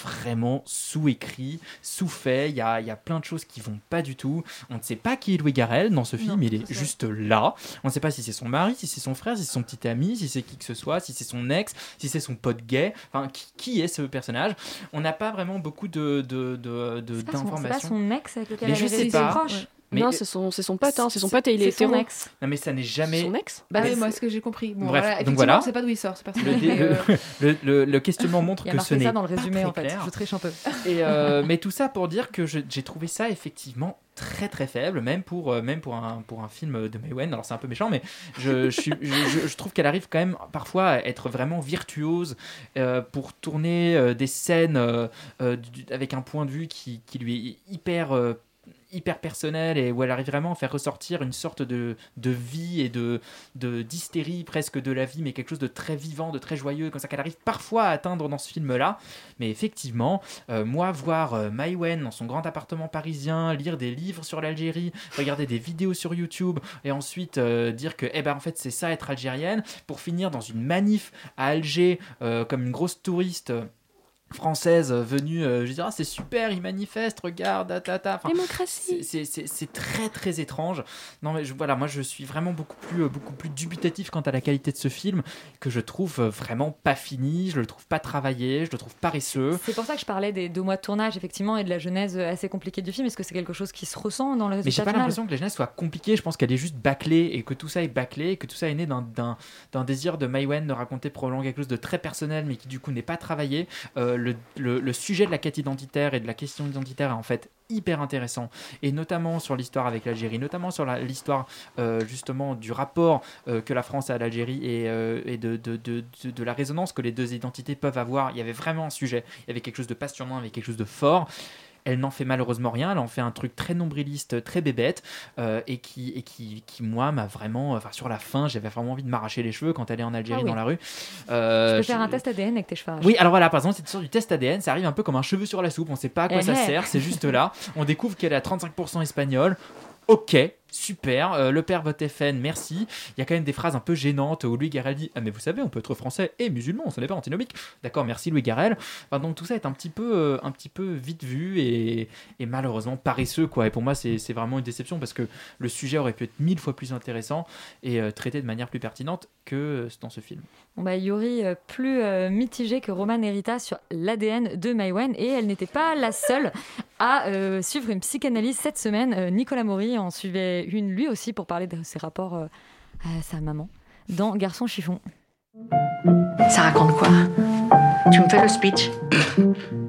vraiment sous-écrit, sous-fait. Il y a, y a plein de choses qui vont pas du tout. On ne sait pas qui est Louis Garrel dans ce film, il est juste là. On ne sait pas si c'est son mari, si c'est son frère, si c'est son petit ami, si c'est qui que ce soit, si c'est son ex, si c'est son pote gay. Enfin, qui, qui est ce personnage? On n'a pas vraiment beaucoup de, de, de, de- C'est pas son- c'est pas d'informations. son ex avec lequel elle je sais pas. proche. Mais- Non, c'est son, c'est son pote, hein, c'est son pote et il est C'est son ex. Non, mais ça n'est jamais. Son ex Bah oui, moi, c'est- ce que j'ai compris. Bon, Bref, voilà, donc voilà. on sait pas d'où il sort, ce Le, personnage. dé- mais, euh, le- le- le questionnement montre Il y a que ce n'est ça dans le pas résumé très en fait. clair. Je triche un peu. Et euh, mais tout ça pour dire que j'ai trouvé ça effectivement très très faible, même pour, euh, même pour, un, pour un film de Maywen. Alors c'est un peu méchant, mais je, je, suis- je- je- je trouve qu'elle arrive quand même parfois à être vraiment virtuose euh, pour tourner euh, des scènes euh, euh, du- avec un point de vue qui, qui lui est hyper... hyper personnel et où elle arrive vraiment à faire ressortir une sorte de, de vie et de d'hystérie presque de la vie mais quelque chose de très vivant de très joyeux comme ça qu'elle arrive parfois à atteindre dans ce film là mais effectivement euh, moi voir euh, Maïwen dans son grand appartement parisien lire des livres sur l'Algérie regarder des vidéos sur YouTube et ensuite euh, dire que eh ben en fait c'est ça être algérienne pour finir dans une manif à Alger euh, comme une grosse touriste française euh, venue, euh, je dirais, ah, c'est super, ils manifestent, regarde, ta, ta, ta. Enfin, Démocratie. c'est- très très étrange. Non mais je, voilà, moi je suis vraiment beaucoup plus euh, beaucoup plus dubitatif quant à la qualité de ce film que je trouve vraiment pas fini. Je le trouve pas travaillé, je le trouve paresseux. C'est pour ça que je parlais des deux mois de tournage, effectivement, et de la genèse assez compliquée du film. Est-ce que c'est quelque chose qui se ressent dans le Mais j'ai résultat pas l'impression que la jeunesse soit compliquée. Je pense qu'elle est juste bâclée et que tout ça est bâclé et que tout ça est né d'un- désir de Maïwen de raconter probablement quelque chose de très personnel mais qui du coup n'est pas travaillé. Euh, le, sujet de la quête identitaire et de la question identitaire est en fait hyper intéressant et notamment sur l'histoire avec l'Algérie, notamment sur l'histoire euh, justement du rapport euh, que la France a à l'Algérie et, euh, de- de la résonance que les deux identités peuvent avoir. Il y avait vraiment un sujet, il y avait quelque chose de passionnant, il y avait quelque chose de fort. Elle n'en fait malheureusement rien, elle en fait un truc très nombriliste, très bébête, euh, et, qui, et qui, qui, moi, m'a vraiment. Enfin, sur la fin, j'avais vraiment envie de m'arracher les cheveux quand elle est en Algérie Ah oui. dans la rue. Tu Euh, peux faire un test ADN avec tes cheveux. oui, alors voilà, par exemple, cette histoire du test ADN, ça arrive un peu comme un cheveu sur la soupe, on sait pas à quoi Eh ça eh. sert, c'est juste là. On découvre qu'elle est à 35% espagnole. Ok, super. euh, le père vote FN, merci. Il y a quand même des phrases un peu gênantes où Louis Garrel dit Ah, mais vous savez, on peut être français et musulman, ce n'est pas antinomique. D'accord, merci Louis Garrel. Donc tout ça est un petit peu, euh, un petit peu vite vu et, malheureusement paresseux, quoi. Et pour moi, c'est vraiment une déception parce que le sujet aurait pu être mille fois plus intéressant et euh, traité de manière plus pertinente que dans ce film. Bon bah, plus mitigée que Roman Erita sur l'ADN de Maïwen, et elle n'était pas la seule à suivre une psychanalyse cette semaine. Nicolas Maury en suivait une lui aussi pour parler de ses rapports euh, à sa maman dans Garçon chiffon. Ça raconte quoi? Tu me fais le speech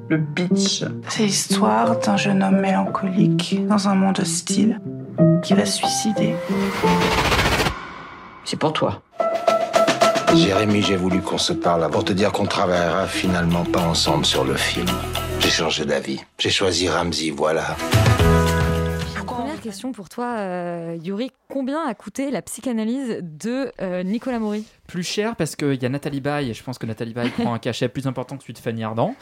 Le bitch. C'est l'histoire d'un jeune homme mélancolique dans un monde hostile qui va se suicider. C'est pour toi. Jérémy, j'ai voulu qu'on se parle pour te dire qu'on travaillera finalement pas ensemble sur le film. J'ai changé d'avis. J'ai choisi Ramsey, voilà. Question pour toi, euh, Yuri. Combien a coûté la psychanalyse de euh, Nicolas Maury? Plus cher parce qu'il y a Nathalie Baye et je pense que Nathalie Baye prend un cachet plus important que celui de Fanny Ardant.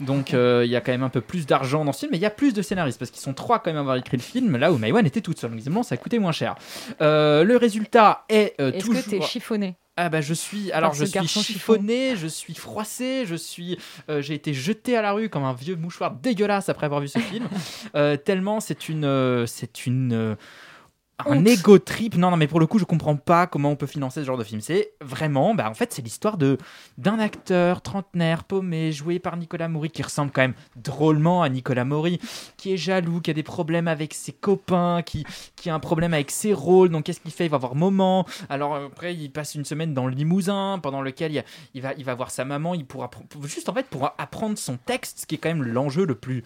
Donc euh, il y a quand même un peu plus d'argent dans ce film, mais il y a plus de scénaristes parce qu'ils sont trois quand même à avoir écrit le film, là où Maïwan était toute seule. Donc ça a coûté moins cher. Le résultat est Est-ce toujours... que t'es chiffonné? Ah bah je suis alors je suis chiffonné, je suis froissé, je suis euh, j'ai été jeté à la rue comme un vieux mouchoir dégueulasse après avoir vu ce film. Euh, tellement c'est une euh, c'est une un ego trip. Non, non, mais pour le coup, je comprends pas comment on peut financer ce genre de film. C'est vraiment, bah, en fait, c'est l'histoire de d'un acteur trentenaire, paumé, joué par Nicolas Maury, qui ressemble quand même drôlement à Nicolas Maury, qui est jaloux, qui a des problèmes avec ses copains, qui, qui a un problème avec ses rôles. Donc, qu'est-ce qu'il fait? Il va voir moment. Alors, après, il passe une semaine dans le Limousin, pendant lequel il, a- il va, il va voir sa maman. Il pourra, juste en fait, pour apprendre son texte, ce qui est quand même l'enjeu le plus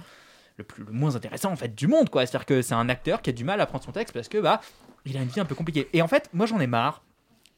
le, plus, le moins intéressant en fait du monde quoi. C'est-à-dire que c'est un acteur qui a du mal à prendre son texte parce que bah il a une vie un peu compliquée. Et en fait, moi j'en ai marre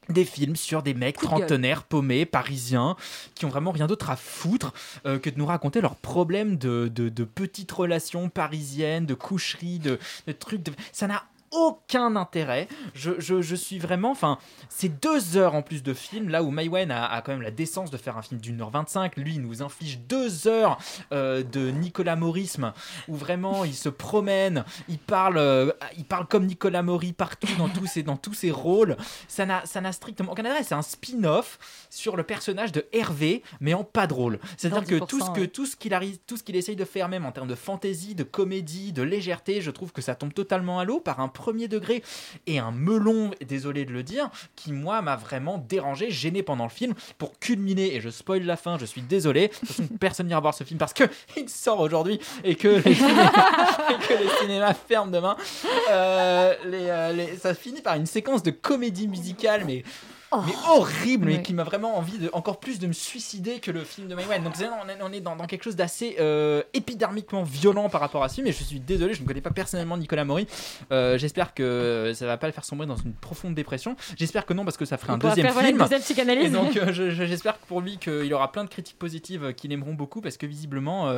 des films sur des mecs trentenaires, paumés, parisiens, qui ont vraiment rien d'autre à foutre euh, que de nous raconter leurs problèmes de, de, de petites relations parisiennes, de coucheries, de, de trucs. De... Ça n'a aucun intérêt. Je, je, je suis vraiment. Enfin, c'est deux heures en plus de film, là où Maïwen a, a quand même la décence de faire un film d'une heure 25. Lui, il nous inflige deux heures euh, de Nicolas Morisme, où vraiment il se promène, il parle, euh, il parle comme Nicolas Maury partout dans tous ses, dans tous ses rôles. Ça n'a ça n'a strictement aucun intérêt. C'est un spin-off sur le personnage de Hervé, mais en pas drôle. C'est-à-dire que 10%, tout ce que ouais. tout ce qu'il arrive, tout ce qu'il essaye de faire, même en termes de fantaisie, de comédie, de légèreté, je trouve que ça tombe totalement à l'eau par un premier degré et un melon, désolé de le dire, qui moi m'a vraiment dérangé, gêné pendant le film, pour culminer et je spoil la fin, je suis désolé. Personne n'ira voir ce film parce que il sort aujourd'hui et que les cinémas, ferment demain. Euh, euh, ça finit par une séquence de comédie musicale, mais mais horrible, mais qui m'a vraiment envie de encore plus de me suicider que le film de Maïwen. Donc on est, dans, dans quelque chose d'assez euh, épidermiquement violent par rapport à ce film. Et je suis désolé, je ne connais pas personnellement Nicolas Maury. Euh, J'espère que ça va pas le faire sombrer dans une profonde dépression. J'espère que non parce que ça ferait un deuxième faire, voilà, une film. deuxième psychanalyse. Et donc euh, je- je- j'espère que pour lui qu'il aura plein de critiques positives euh, qui l'aimeront beaucoup parce que visiblement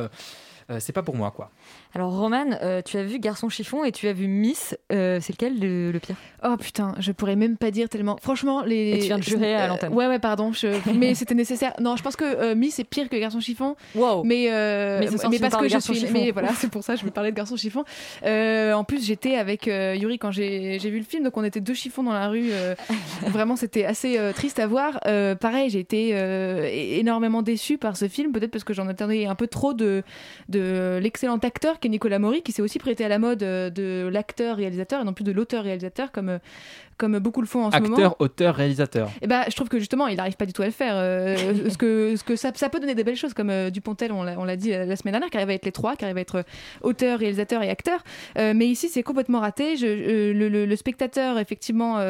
c'est pas pour moi quoi. Alors, Roman, euh, tu as vu Garçon Chiffon et tu as vu Miss. Euh, c'est lequel le, le pire? Oh putain, je pourrais même pas dire tellement. Franchement, les. Et tu viens de jurer à l'antenne. Ouais, ouais, pardon. je- Mais c'était nécessaire. Non, je pense que euh, Miss est pire que Garçon Chiffon. Mais, euh, Mais tu parce que je suis. Chiffon. Mais voilà, c'est pour ça que je me parlais de Garçon Chiffon. En plus, j'étais avec Yuri quand j'ai vu le film, donc on était deux chiffons dans la rue. vraiment, c'était assez triste à voir. Pareil, j'ai été énormément déçue par ce film, peut-être parce que j'en attendais un peu trop de, de l'excellent acteur Nicolas Maury, qui s'est aussi prêté à la mode euh, de l'acteur-réalisateur et non plus de l'auteur-réalisateur comme, euh, comme beaucoup le font en ce moment. Acteur, auteur, réalisateur. Et bah, je trouve que justement, il n'arrive pas du tout à le faire. Euh, ce que, ce que ça, ça peut donner des belles choses, comme euh, Dupontel, on l'a on l'a dit la, la semaine dernière, qui arrive à être les trois, qui arrive à être euh, auteur, réalisateur et acteur. Euh, mais ici, c'est complètement raté. Je, euh, le, le- le spectateur, effectivement, euh,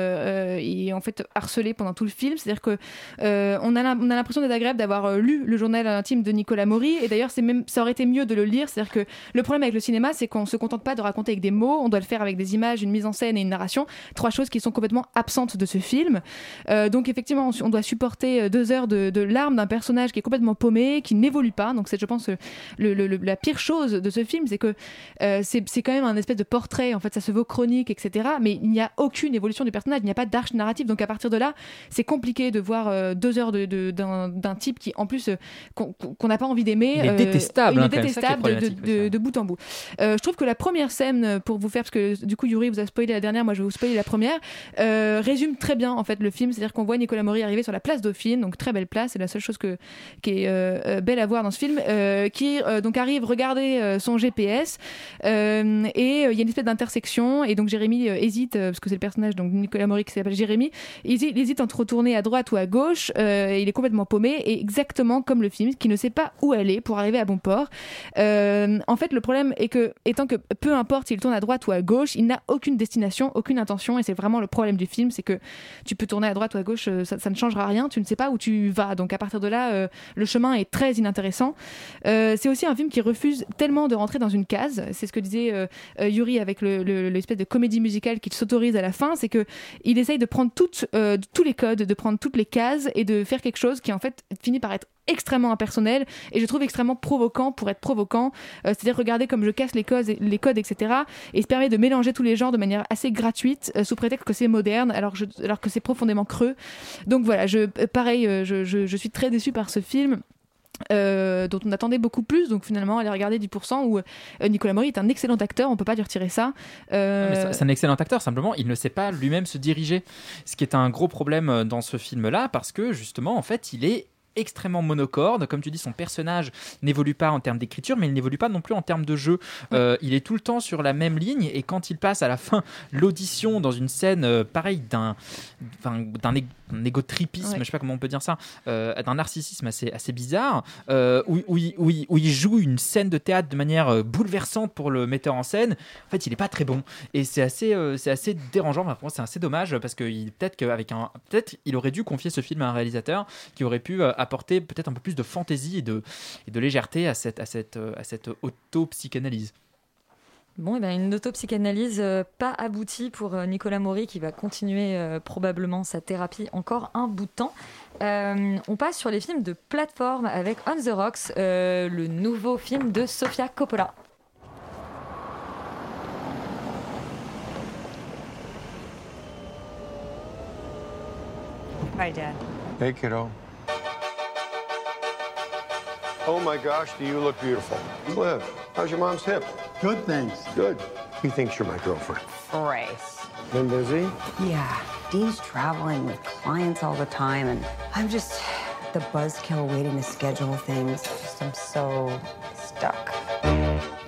euh, il est en fait harcelé pendant tout le film. C'est-à-dire que euh, on a l'im- on a l'impression d'être agréable d'avoir euh, lu le journal intime de Nicolas Maury. Et d'ailleurs, même, ça aurait été mieux de le lire. C'est-à-dire que le problème avec le cinéma, c'est qu'on se contente pas de raconter avec des mots. On doit le faire avec des images, une mise en scène et une narration. Trois choses qui sont complètement absentes de ce film. Euh, donc effectivement, on, doit supporter euh, deux heures de, de larmes d'un personnage qui est complètement paumé, qui n'évolue pas. Donc c'est, je pense, euh, le, le- le- la pire chose de ce film, c'est que euh, c'est, quand même un espèce de portrait. En fait, ça se veut chronique, etc. Mais il n'y a aucune évolution du personnage. Il n'y a pas d'arche narrative. Donc à partir de là, c'est compliqué de voir euh, deux heures de, de- d'un, type qui, en plus, qu'on, n'a pas envie d'aimer. Il est détestable, Il hein, est détestable de, problématique, de- bout en bout. Je trouve que la première scène, pour vous faire, parce que du coup Yuri vous a spoilé la dernière, moi je vais vous spoiler la première, euh, résume très bien en fait le film. C'est-à-dire qu'on voit Nicolas Maury arriver sur la place Dauphine, donc très belle place, c'est la seule chose que, qui est euh, euh, belle à voir dans ce film, qui donc arrive regarder son GPS et il y a une espèce d'intersection. Et donc Jérémy hésite, parce que c'est le personnage donc Nicolas Maury qui s'appelle Jérémy, il hésite, entre retourner à droite ou à gauche, et il est complètement paumé. Et exactement comme le film, qui ne sait pas où aller pour arriver à bon port. En fait, le problème est que, étant que peu importe s'il tourne à droite ou à gauche, il n'a aucune destination, aucune intention, et c'est vraiment le problème du film, c'est que tu peux tourner à droite ou à gauche, euh, ça, ne changera rien, tu ne sais pas où tu vas. Donc à partir de là, euh, le chemin est très inintéressant. Euh, c'est aussi un film qui refuse tellement de rentrer dans une case. C'est ce que disait Yuri avec le- le- l'espèce de comédie musicale qu'il s'autorise à la fin, c'est que il essaye de prendre tous les codes, de prendre toutes les cases et de faire quelque chose qui en fait finit par être extrêmement impersonnel et je trouve extrêmement provoquant pour être provoquant. Euh, c'est-à-dire regarder comme je casse les codes, etc et il se permet de mélanger tous les genres de manière assez gratuite euh, sous prétexte que c'est moderne alors, je- alors que c'est profondément creux. Donc voilà je, euh, pareil je, je- suis très déçue par ce film dont on attendait beaucoup plus donc finalement aller regarder 10% où Nicolas Maury est un excellent acteur on peut pas lui retirer ça. C'est- un excellent acteur, simplement, il ne sait pas lui-même se diriger. Ce qui est un gros problème dans ce film-là, parce que justement, en fait, il est extrêmement monocorde. Comme tu dis, son personnage n'évolue pas en termes d'écriture, mais il n'évolue pas non plus en termes de jeu. Euh, il est tout le temps sur la même ligne, et quand il passe à la fin l'audition dans une scène euh, pareille d'un d'un ég- d'un égotripisme, Ouais. je sais pas comment on peut dire ça, euh, d'un narcissisme assez, assez bizarre, où, où il, où où il joue une scène de théâtre de manière bouleversante pour le metteur en scène. En fait, il est pas très bon, et c'est assez, c'est assez dérangeant. Enfin, c'est assez dommage parce que peut-être qu'avec un, peut-être il aurait dû confier ce film à un réalisateur qui aurait pu apporter peut-être un peu plus de fantaisie et de, et de légèreté à cette, à cette, euh, à cette auto-psychanalyse. Bon, et ben une autopsychanalyse euh, pas aboutie pour euh, Nicolas Maury qui va continuer euh, probablement sa thérapie encore un bout de temps. Euh, on passe sur les films de plateforme avec On the Rocks, euh, le nouveau film de Sofia Coppola. Hi, Dad. Hey, kiddo. Oh my gosh, do you look beautiful? Cliff, how's your mom's hip? Good, thanks. Good. He thinks you're my girlfriend. Brace. Been busy? Yeah. Dean's traveling with clients all the time, and I'm just the buzzkill waiting to schedule things. Just, I'm so stuck.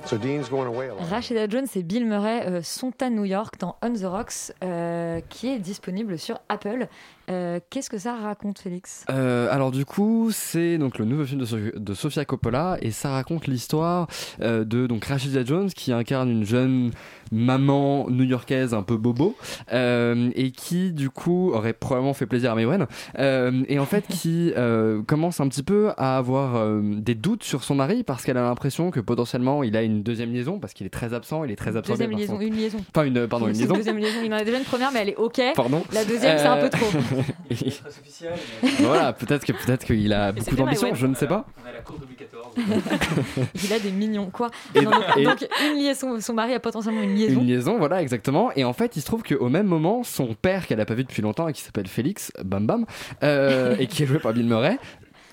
So Dean's going away a lot. Rashida Jones et Bill Murray euh, sont à New York dans On the Rocks, euh, qui est disponible sur Apple. Euh, Qu'est-ce que ça raconte, Félix? Euh, alors du coup, c'est donc le nouveau film de, So- de Sofia Coppola et ça raconte l'histoire euh, de donc Rashida Jones qui incarne une jeune maman new-yorkaise un peu bobo et qui du coup aurait probablement fait plaisir à euh, et en fait qui commence un petit peu à avoir des doutes sur son mari parce qu'elle a l'impression que potentiellement il a une deuxième liaison parce qu'il est très absent, il est très absorbé Deuxième liaison, son- une liaison. Enfin une pardon une liaison. Deuxième liaison, il en a déjà une première, mais elle est ok. Pardon. La deuxième, c'est un peu trop. voilà, peut-être que peut-être qu'il a beaucoup d'ambition, je ne sais pas. On a la cour de Louis XIV. Il a des mignons, quoi. Et- Non, donc, et- donc, une liaison, son mari a potentiellement une liaison. Une liaison, voilà, exactement. Et en fait, il se trouve qu'au même moment, son père, qu'elle a pas vu depuis longtemps et qui s'appelle Félix, bam bam, euh, et qui est joué par Bill Murray.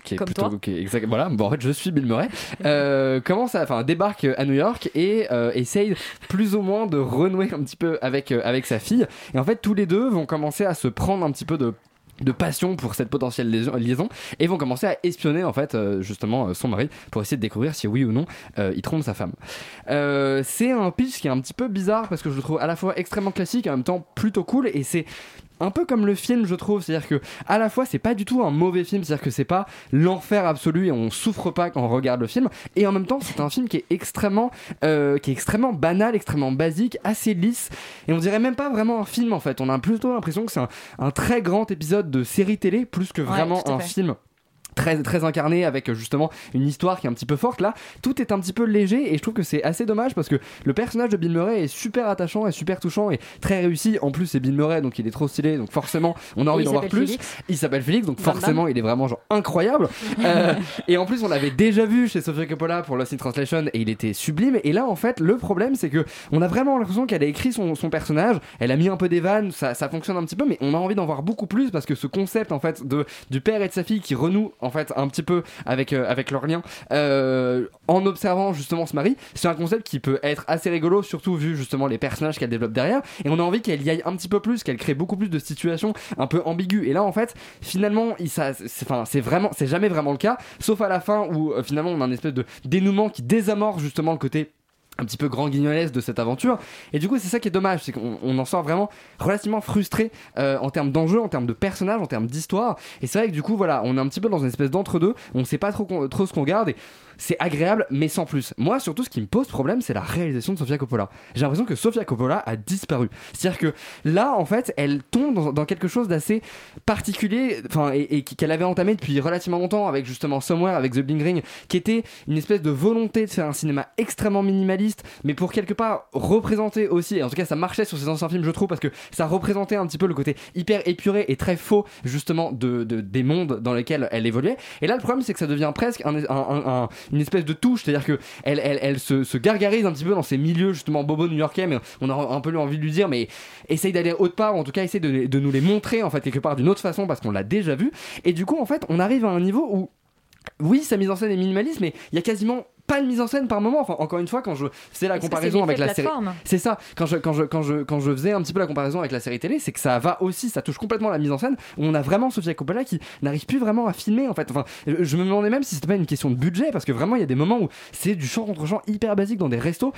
Qui est Comme plutôt, toi. qui est exact, voilà, bon, en fait, je suis Bill Murray. Euh, commence à, enfin, débarque à New York et euh, essaye plus ou moins de renouer un petit peu avec, euh, avec sa fille. Et en fait, tous les deux vont commencer à se prendre un petit peu de de passion pour cette potentielle liaison- et vont commencer à espionner en fait euh, justement euh, son mari pour essayer de découvrir si oui ou non euh, il trompe sa femme. C'est un pitch qui est un petit peu bizarre parce que je le trouve à la fois extrêmement classique et en même temps plutôt cool et c'est un peu comme le film je trouve. C'est à dire que à la fois c'est pas du tout un mauvais film c'est à dire que c'est pas l'enfer absolu et on souffre pas quand on regarde le film. Et en même temps c'est un film qui est extrêmement euh, qui est extrêmement banal extrêmement basique assez lisse. Et on dirait même pas vraiment un film en fait. On a plutôt l'impression que c'est un, un très grand épisode de série télé plus que vraiment un film très très incarné avec euh, justement une histoire qui est un petit peu forte là. Tout est un petit peu léger et je trouve que c'est assez dommage parce que le personnage de Bill Murray est super attachant et super touchant et très réussi. En plus c'est Bill Murray donc il est trop stylé donc forcément on a envie d'en voir plus. Félix. il s'appelle Félix donc Bam, bam. forcément il est vraiment genre incroyable. Euh, et en plus on l'avait déjà vu chez Sofia Coppola pour Lost in Translation et il était sublime. Et là en fait le problème c'est que on a vraiment l'impression qu'elle a écrit son, son personnage elle a mis un peu des vannes ça, ça fonctionne un petit peu mais on a envie d'en voir beaucoup plus parce que ce concept en fait de du père et de sa fille qui renouent en fait un petit peu avec euh, leur lien euh, en observant justement ce mari c'est un concept qui peut être assez rigolo surtout vu justement les personnages qu'elle développe derrière et on a envie qu'elle y aille un petit peu plus qu'elle crée beaucoup plus de situations un peu ambiguës. Et là en fait finalement c'est, vraiment jamais vraiment le cas sauf à la fin où euh, finalement on a un espèce de dénouement qui désamorce justement le côté un petit peu grand guignolesque de cette aventure. Et du coup c'est ça qui est dommage c'est qu'on on en sort vraiment relativement frustré euh, en termes d'enjeux en termes de personnages en termes d'histoire. Et c'est vrai que du coup voilà on est un petit peu dans une espèce d'entre-deux. On sait pas trop, trop ce qu'on garde. Et c'est agréable mais sans plus. Moi surtout ce qui me pose problème c'est la réalisation de Sofia Coppola. J'ai l'impression que Sofia Coppola a disparu. C'est à dire que là en fait elle tombe dans, quelque chose d'assez particulier enfin et, et qu'elle avait entamé depuis relativement longtemps avec justement Somewhere avec The Bling Ring qui était une espèce de volonté de faire un cinéma extrêmement minimaliste mais pour quelque part représenter aussi et en tout cas ça marchait sur ses anciens films je trouve parce que ça représentait un petit peu le côté hyper épuré et très faux justement de, de- des mondes dans lesquels elle évoluait. Et là le problème c'est que ça devient presque un- une espèce de touche c'est à dire que elle, se gargarise un petit peu dans ces milieux justement bobo new-yorkais mais on a un peu envie de lui dire mais essaye d'aller autre part ou en tout cas essaye de, de nous les montrer en fait quelque part d'une autre façon parce qu'on l'a déjà vu. Et du coup en fait on arrive à un niveau où oui, sa mise en scène est minimaliste, mais il y a quasiment pas de mise en scène par moment. Enfin, encore une fois, quand je faisais la comparaison avec la série, c'est ça. Quand je quand je quand je quand je faisais un petit peu la comparaison avec la série télé, c'est que ça va aussi, ça touche complètement la mise en scène. Où on a vraiment Sofia Coppola qui n'arrive plus vraiment à filmer en fait. Enfin, je me demandais même si c'était pas une question de budget parce que vraiment il y a des moments où c'est du champ contre champ hyper basique dans des restos.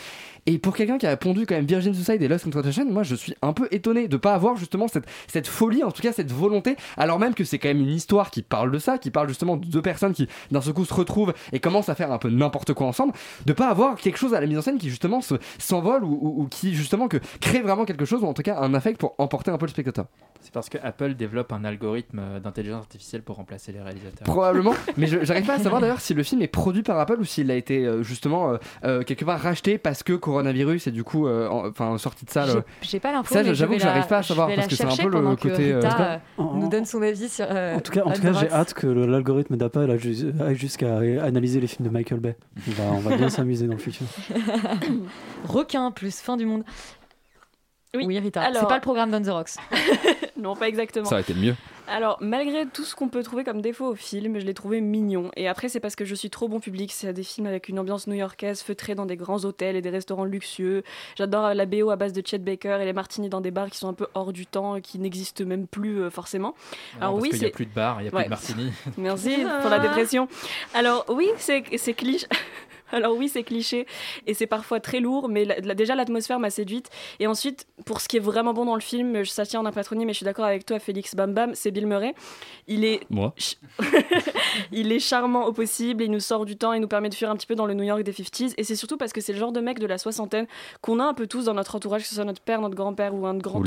Et pour quelqu'un qui a pondu quand même Virgin Suicide et Lost in Translation, moi je suis un peu étonné de pas avoir justement cette cette folie, en tout cas cette volonté, alors même que c'est quand même une histoire qui parle de ça, qui parle justement de deux personnes qui d'un seul coup se retrouvent et commencent à faire un peu n'importe quoi ensemble, de pas avoir quelque chose à la mise en scène qui justement se- s'envole ou, ou- ou qui justement que crée vraiment quelque chose ou en tout cas un affect pour emporter un peu le spectateur. C'est parce que Apple développe un algorithme euh, d'intelligence artificielle pour remplacer les réalisateurs. Probablement, mais j'arrive pas à savoir d'ailleurs si le film est produit par Apple ou s'il a été euh, justement euh, euh, quelque part racheté parce que coronavirus et du coup, euh, en- enfin sorti de salle. J'ai- euh, pas l'info. Ça, j'avoue que j'arrive pas à savoir parce que c'est un peu le côté. euh, Rita, euh, nous donne son avis sur. euh, En tout cas, en tout cas j'ai hâte que l'algorithme d'Apple aille jusqu'à analyser les films de Michael Bay. Va, on va bien s'amuser dans le futur. Requin plus fin du monde. Oui, Rita. alors- C'est pas le programme d'On the Rocks. non, pas exactement. Ça aurait été le mieux. Alors, malgré tout ce qu'on peut trouver comme défaut au film, je l'ai trouvé mignon. Et après, c'est parce que je suis trop bon public. C'est des films avec une ambiance new-yorkaise, feutrée dans des grands hôtels et des restaurants luxueux. J'adore la BO à base de Chet Baker et les martinis dans des bars qui sont un peu hors du temps, qui n'existent même plus euh, forcément. Alors, parce qu'il n'y a plus de bar, il n'y a plus Ouais. de martini. Merci pour la dépression. Alors oui, c'est c'est cliché. Alors oui, c'est cliché et c'est parfois très lourd, mais la- la- déjà l'atmosphère m'a séduite. Et ensuite, pour ce qui est vraiment bon dans le film, ça tient en un patronyme, mais je suis d'accord avec toi, Félix Bam Bam, c'est Bill Murray. Il est Moi. il est charmant au possible, il nous sort du temps, il nous permet de fuir un petit peu dans le New York des 50s. Et c'est surtout parce que c'est le genre de mec de la soixantaine qu'on a un peu tous dans notre entourage, que ce soit notre père, notre grand-père ou un grand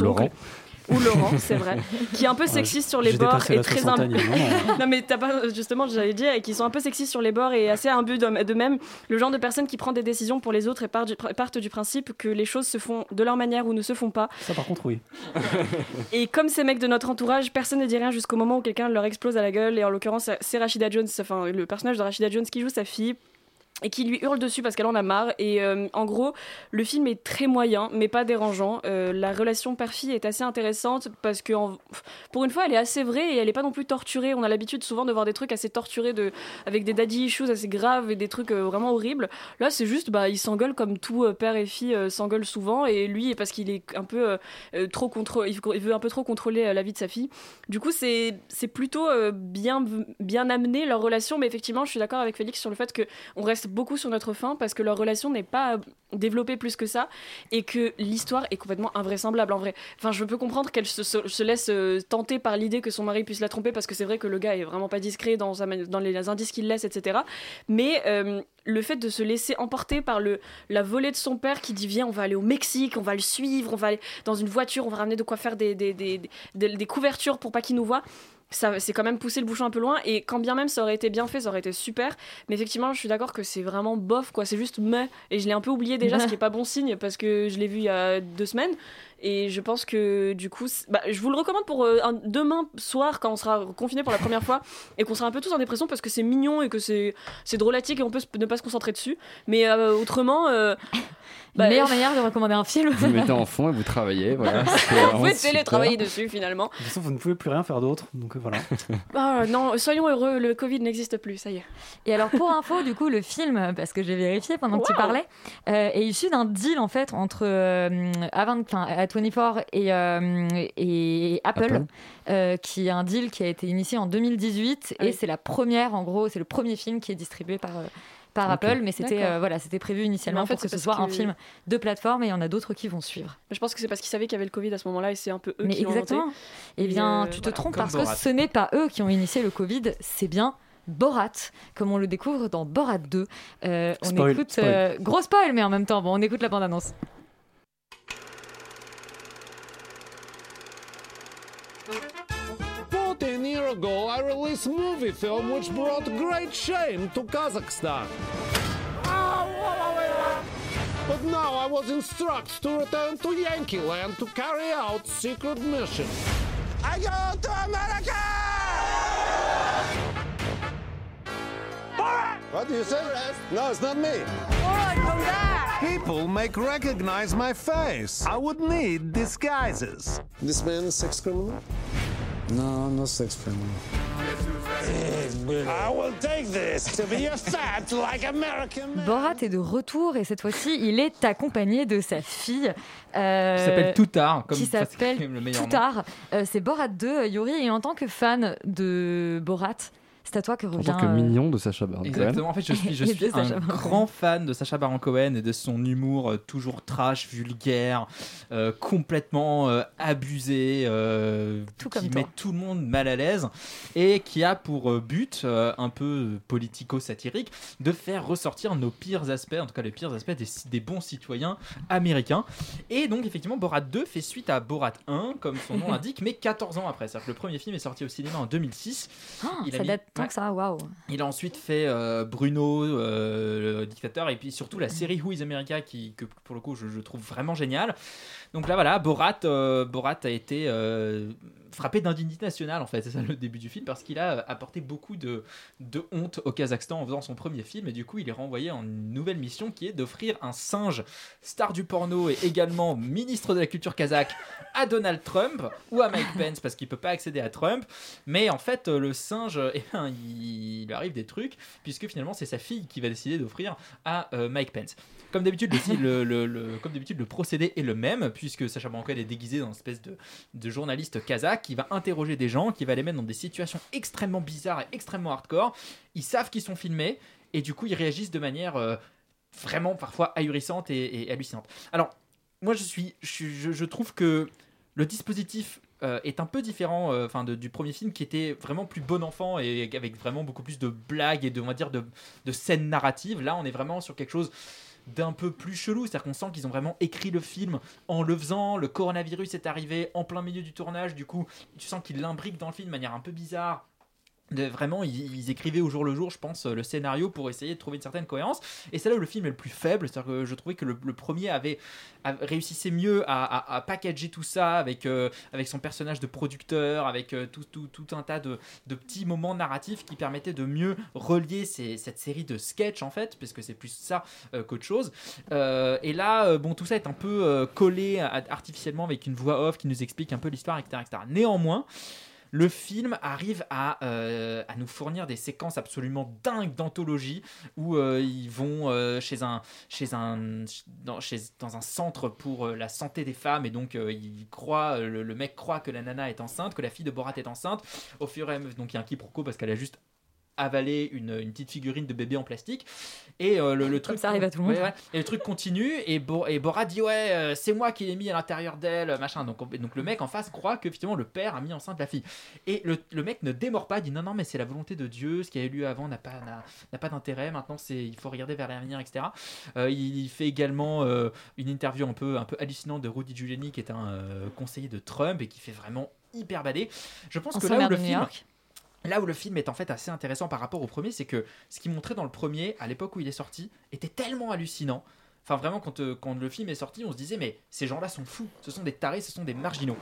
Ou. Laurent. C'est vrai. Qui est un peu sexiste sur les bords et très imbu- non mais t'as pas justement j'allais dire et qui sont un peu sexistes sur les bords et assez imbus de, de même le genre de personne qui prend des décisions pour les autres et part du- partent du principe que les choses se font de leur manière ou ne se font pas Ça, par contre, oui. et comme ces mecs de notre entourage, personne ne dit rien jusqu'au moment où quelqu'un leur explose à la gueule. Et en l'occurrence, c'est Rachida Jones, enfin le personnage de Rachida Jones qui joue sa fille et qui lui hurle dessus parce qu'elle en a marre. Et euh, en gros, le film est très moyen, mais pas dérangeant. Euh, la relation père-fille est assez intéressante parce que pour une fois, elle est assez vraie et elle est pas non plus torturée. On a l'habitude souvent de voir des trucs assez torturés de, avec des daddy issues assez graves et des trucs euh, vraiment horribles. Là, c'est juste, bah, ils s'engueulent comme tout père et fille s'engueulent souvent. Et lui, parce qu'il est un peu trop contrô- il veut- un peu trop contrôler la vie de sa fille. Du coup, c'est plutôt bien bien amené leur relation, mais effectivement, je suis d'accord avec Félix sur le fait que on reste beaucoup sur notre fin parce que leur relation n'est pas développée plus que ça et que l'histoire est complètement invraisemblable en vrai. Enfin, je peux comprendre qu'elle se, se- se laisse euh, tenter par l'idée que son mari puisse la tromper parce que c'est vrai que le gars est vraiment pas discret dans, sa les indices qu'il laisse, etc. Mais euh, le fait de se laisser emporter par la volée de son père qui dit viens on va aller au Mexique, on va le suivre, on va aller dans une voiture, on va ramener de quoi faire des- des couvertures pour pas qu'il nous voit. Ça, c'est quand même pousser le bouchon un peu loin et quand bien même ça aurait été bien fait, ça aurait été super. Mais effectivement, je suis d'accord que c'est vraiment bof quoi. C'est juste mais et je l'ai un peu oublié déjà, ce qui est pas bon signe parce que je l'ai vu il y a deux semaines et je pense que du coup, bah, je vous le recommande pour euh, demain soir quand on sera confiné pour la première fois et qu'on sera un peu tous en dépression parce que c'est mignon et que c'est drôlatique et on peut ne pas se concentrer dessus. Mais euh, autrement, euh, bah, Meilleure manière de recommander un film. Vous mettez en fond et vous travaillez. Voilà, vous pouvez télétravailler dessus finalement. De toute façon, vous ne pouvez plus rien faire d'autre. Donc euh, voilà. Ah, non, soyons heureux, le Covid n'existe plus, ça y est. Et alors pour info, du coup, le film, parce que j'ai vérifié pendant que tu parlais, euh, est issu d'un deal en fait entre euh, A20, enfin, A24 et, euh, et Apple, Apple. euh, qui est un deal qui a été initié en 2018 Ah oui. et c'est la première, en gros, c'est le premier film qui est distribué par. Par. Apple, mais c'était euh, voilà, c'était prévu initialement Mais en fait, pour que ce soit un film de plateforme et il y en a d'autres qui vont suivre. Je pense que c'est parce qu'ils savaient qu'il y avait le Covid à ce moment-là et c'est un peu eux Mais qui l'ont inventé. exactement. Eh Et, bien, euh, tu te voilà. trompes Comme parce Borat. que ce n'est pas eux qui ont initié le Covid, c'est bien Borat, comme on le découvre dans Borat 2. Euh, on Spoil, écoute spoil. euh, gros spoil, mais en même temps, bon, on écoute la bande annonce. Fourteen years ago, I released movie film which brought great shame to Kazakhstan. But now I was instructed to return to Yankee Land to carry out secret mission. I go to America! What do you say? No, it's not me. Borat, come back! People make recognize my face. I would need disguises. This man is sex criminal? No, no sex criminal. I will take this to be a fat like American man. Borat est de retour et cette fois-ci, il est accompagné de sa fille. euh, Qui s'appelle Toutar, comme qui s'appelle quand même le meilleur nom. Toutar. Euh, c'est Borat 2, Yuri, et en tant que fan de Borat, c'est à toi que En revient. tant que euh, mignon de Sacha Baron Cohen. Exactement. En fait, je suis, je Et suis de Sacha un grand fan de Sacha Baron Cohen et de son humour euh, toujours trash, vulgaire, euh, complètement euh, abusé, euh, Tout qui comme toi. met tout le monde mal à l'aise et qui a pour but, euh, un peu politico-satirique, de faire ressortir nos pires aspects, en tout cas les pires aspects des, des bons citoyens américains. Et donc effectivement Borat 2 fait suite à Borat 1 comme son nom l'indique mais 14 ans après. C'est-à-dire que le premier film est sorti au cinéma en 2006. Ah, Il a ça mis- date tant ouais. que ça, waouh. Il a ensuite fait euh, Bruno, euh, le dictateur, et puis surtout la série Who is America, qui, que pour le coup je, je trouve vraiment génial. Donc là voilà, Borat, euh, Borat a été euh, frappé d'indignité nationale en fait, c'est ça le début du film, parce qu'il a euh, apporté beaucoup de, de honte au Kazakhstan en faisant son premier film, et du coup il est renvoyé en une nouvelle mission qui est d'offrir un singe star du porno et également ministre de la culture kazakh à Donald Trump ou à Mike Pence parce qu'il peut pas accéder à Trump. Mais en fait, le singe, eh ben, il, lui arrive des trucs puisque finalement c'est sa fille qui va décider d'offrir à Mike Pence. Comme d'habitude, le- le- comme d'habitude, le procédé est le même puisque Sacha Baron Cohen est déguisé dans une espèce de, journaliste kazakh qui va interroger des gens, qui va les mettre dans des situations extrêmement bizarres et extrêmement hardcore. Ils savent qu'ils sont filmés et du coup ils réagissent de manière euh, vraiment parfois ahurissante et, hallucinante. Alors, moi je suis, je, trouve que le dispositif euh, est un peu différent euh, du premier film qui était vraiment plus bon enfant et avec vraiment beaucoup plus de blagues et de on va dire de scènes narratives. Là, on est vraiment sur quelque chose d'un peu plus chelou, c'est-à-dire qu'on sent qu'ils ont vraiment écrit le film en le faisant, le coronavirus est arrivé en plein milieu du tournage, du coup tu sens qu'ils l'imbriquent dans le film de manière un peu bizarre, de- vraiment, ils, écrivaient au jour le jour, je pense, le scénario pour essayer de trouver une certaine cohérence. Et c'est là où le film est le plus faible. C'est-à-dire que je trouvais que le, premier avait, a- réussissait mieux à, packager tout ça avec, euh, avec son personnage de producteur, avec euh, tout, tout, tout un tas de, de petits moments narratifs qui permettaient de mieux relier cette série de sketchs en fait, parce que c'est plus ça euh, qu'autre chose. Euh, et là, euh, bon, tout ça est un peu euh, collé artificiellement avec une voix off qui nous explique un peu l'histoire, etc., etc. Néanmoins, le film arrive à, euh, à nous fournir des séquences absolument dingues d'anthologie où euh, ils vont euh, chez un, dans, un centre pour la santé des femmes et donc il croit, le, le mec croit que la nana est enceinte, que la fille de Borat est enceinte. Au fur et à mesure, donc il y a un quiproquo parce qu'elle a juste avalé une, une petite figurine de bébé en plastique et euh, le, le truc ça arrive à tout le monde. Ouais, ouais. et le truc continue et, Bo- et Borat dit ouais euh, c'est moi qui l'ai mis à l'intérieur d'elle machin donc, on- donc le mec en face croit que finalement le père a mis enceinte la fille et le, le mec ne démord pas dit non non mais c'est la volonté de Dieu ce qui a eu lieu avant n'a pas n'a, pas d'intérêt maintenant c'est il faut regarder vers l'avenir etc Euh, il, il fait également une interview un peu un peu hallucinante de Rudy Giuliani qui est un conseiller de Trump et qui fait vraiment hyper badé je pense En que là où le film York. Là où le film est en fait assez intéressant par rapport au premier, c'est que ce qu'il montrait dans le premier, à l'époque où il est sorti, était tellement hallucinant. Enfin, vraiment, quand, euh, quand le film est sorti, on se disait, mais ces gens-là sont fous, ce sont des tarés, ce sont des marginaux.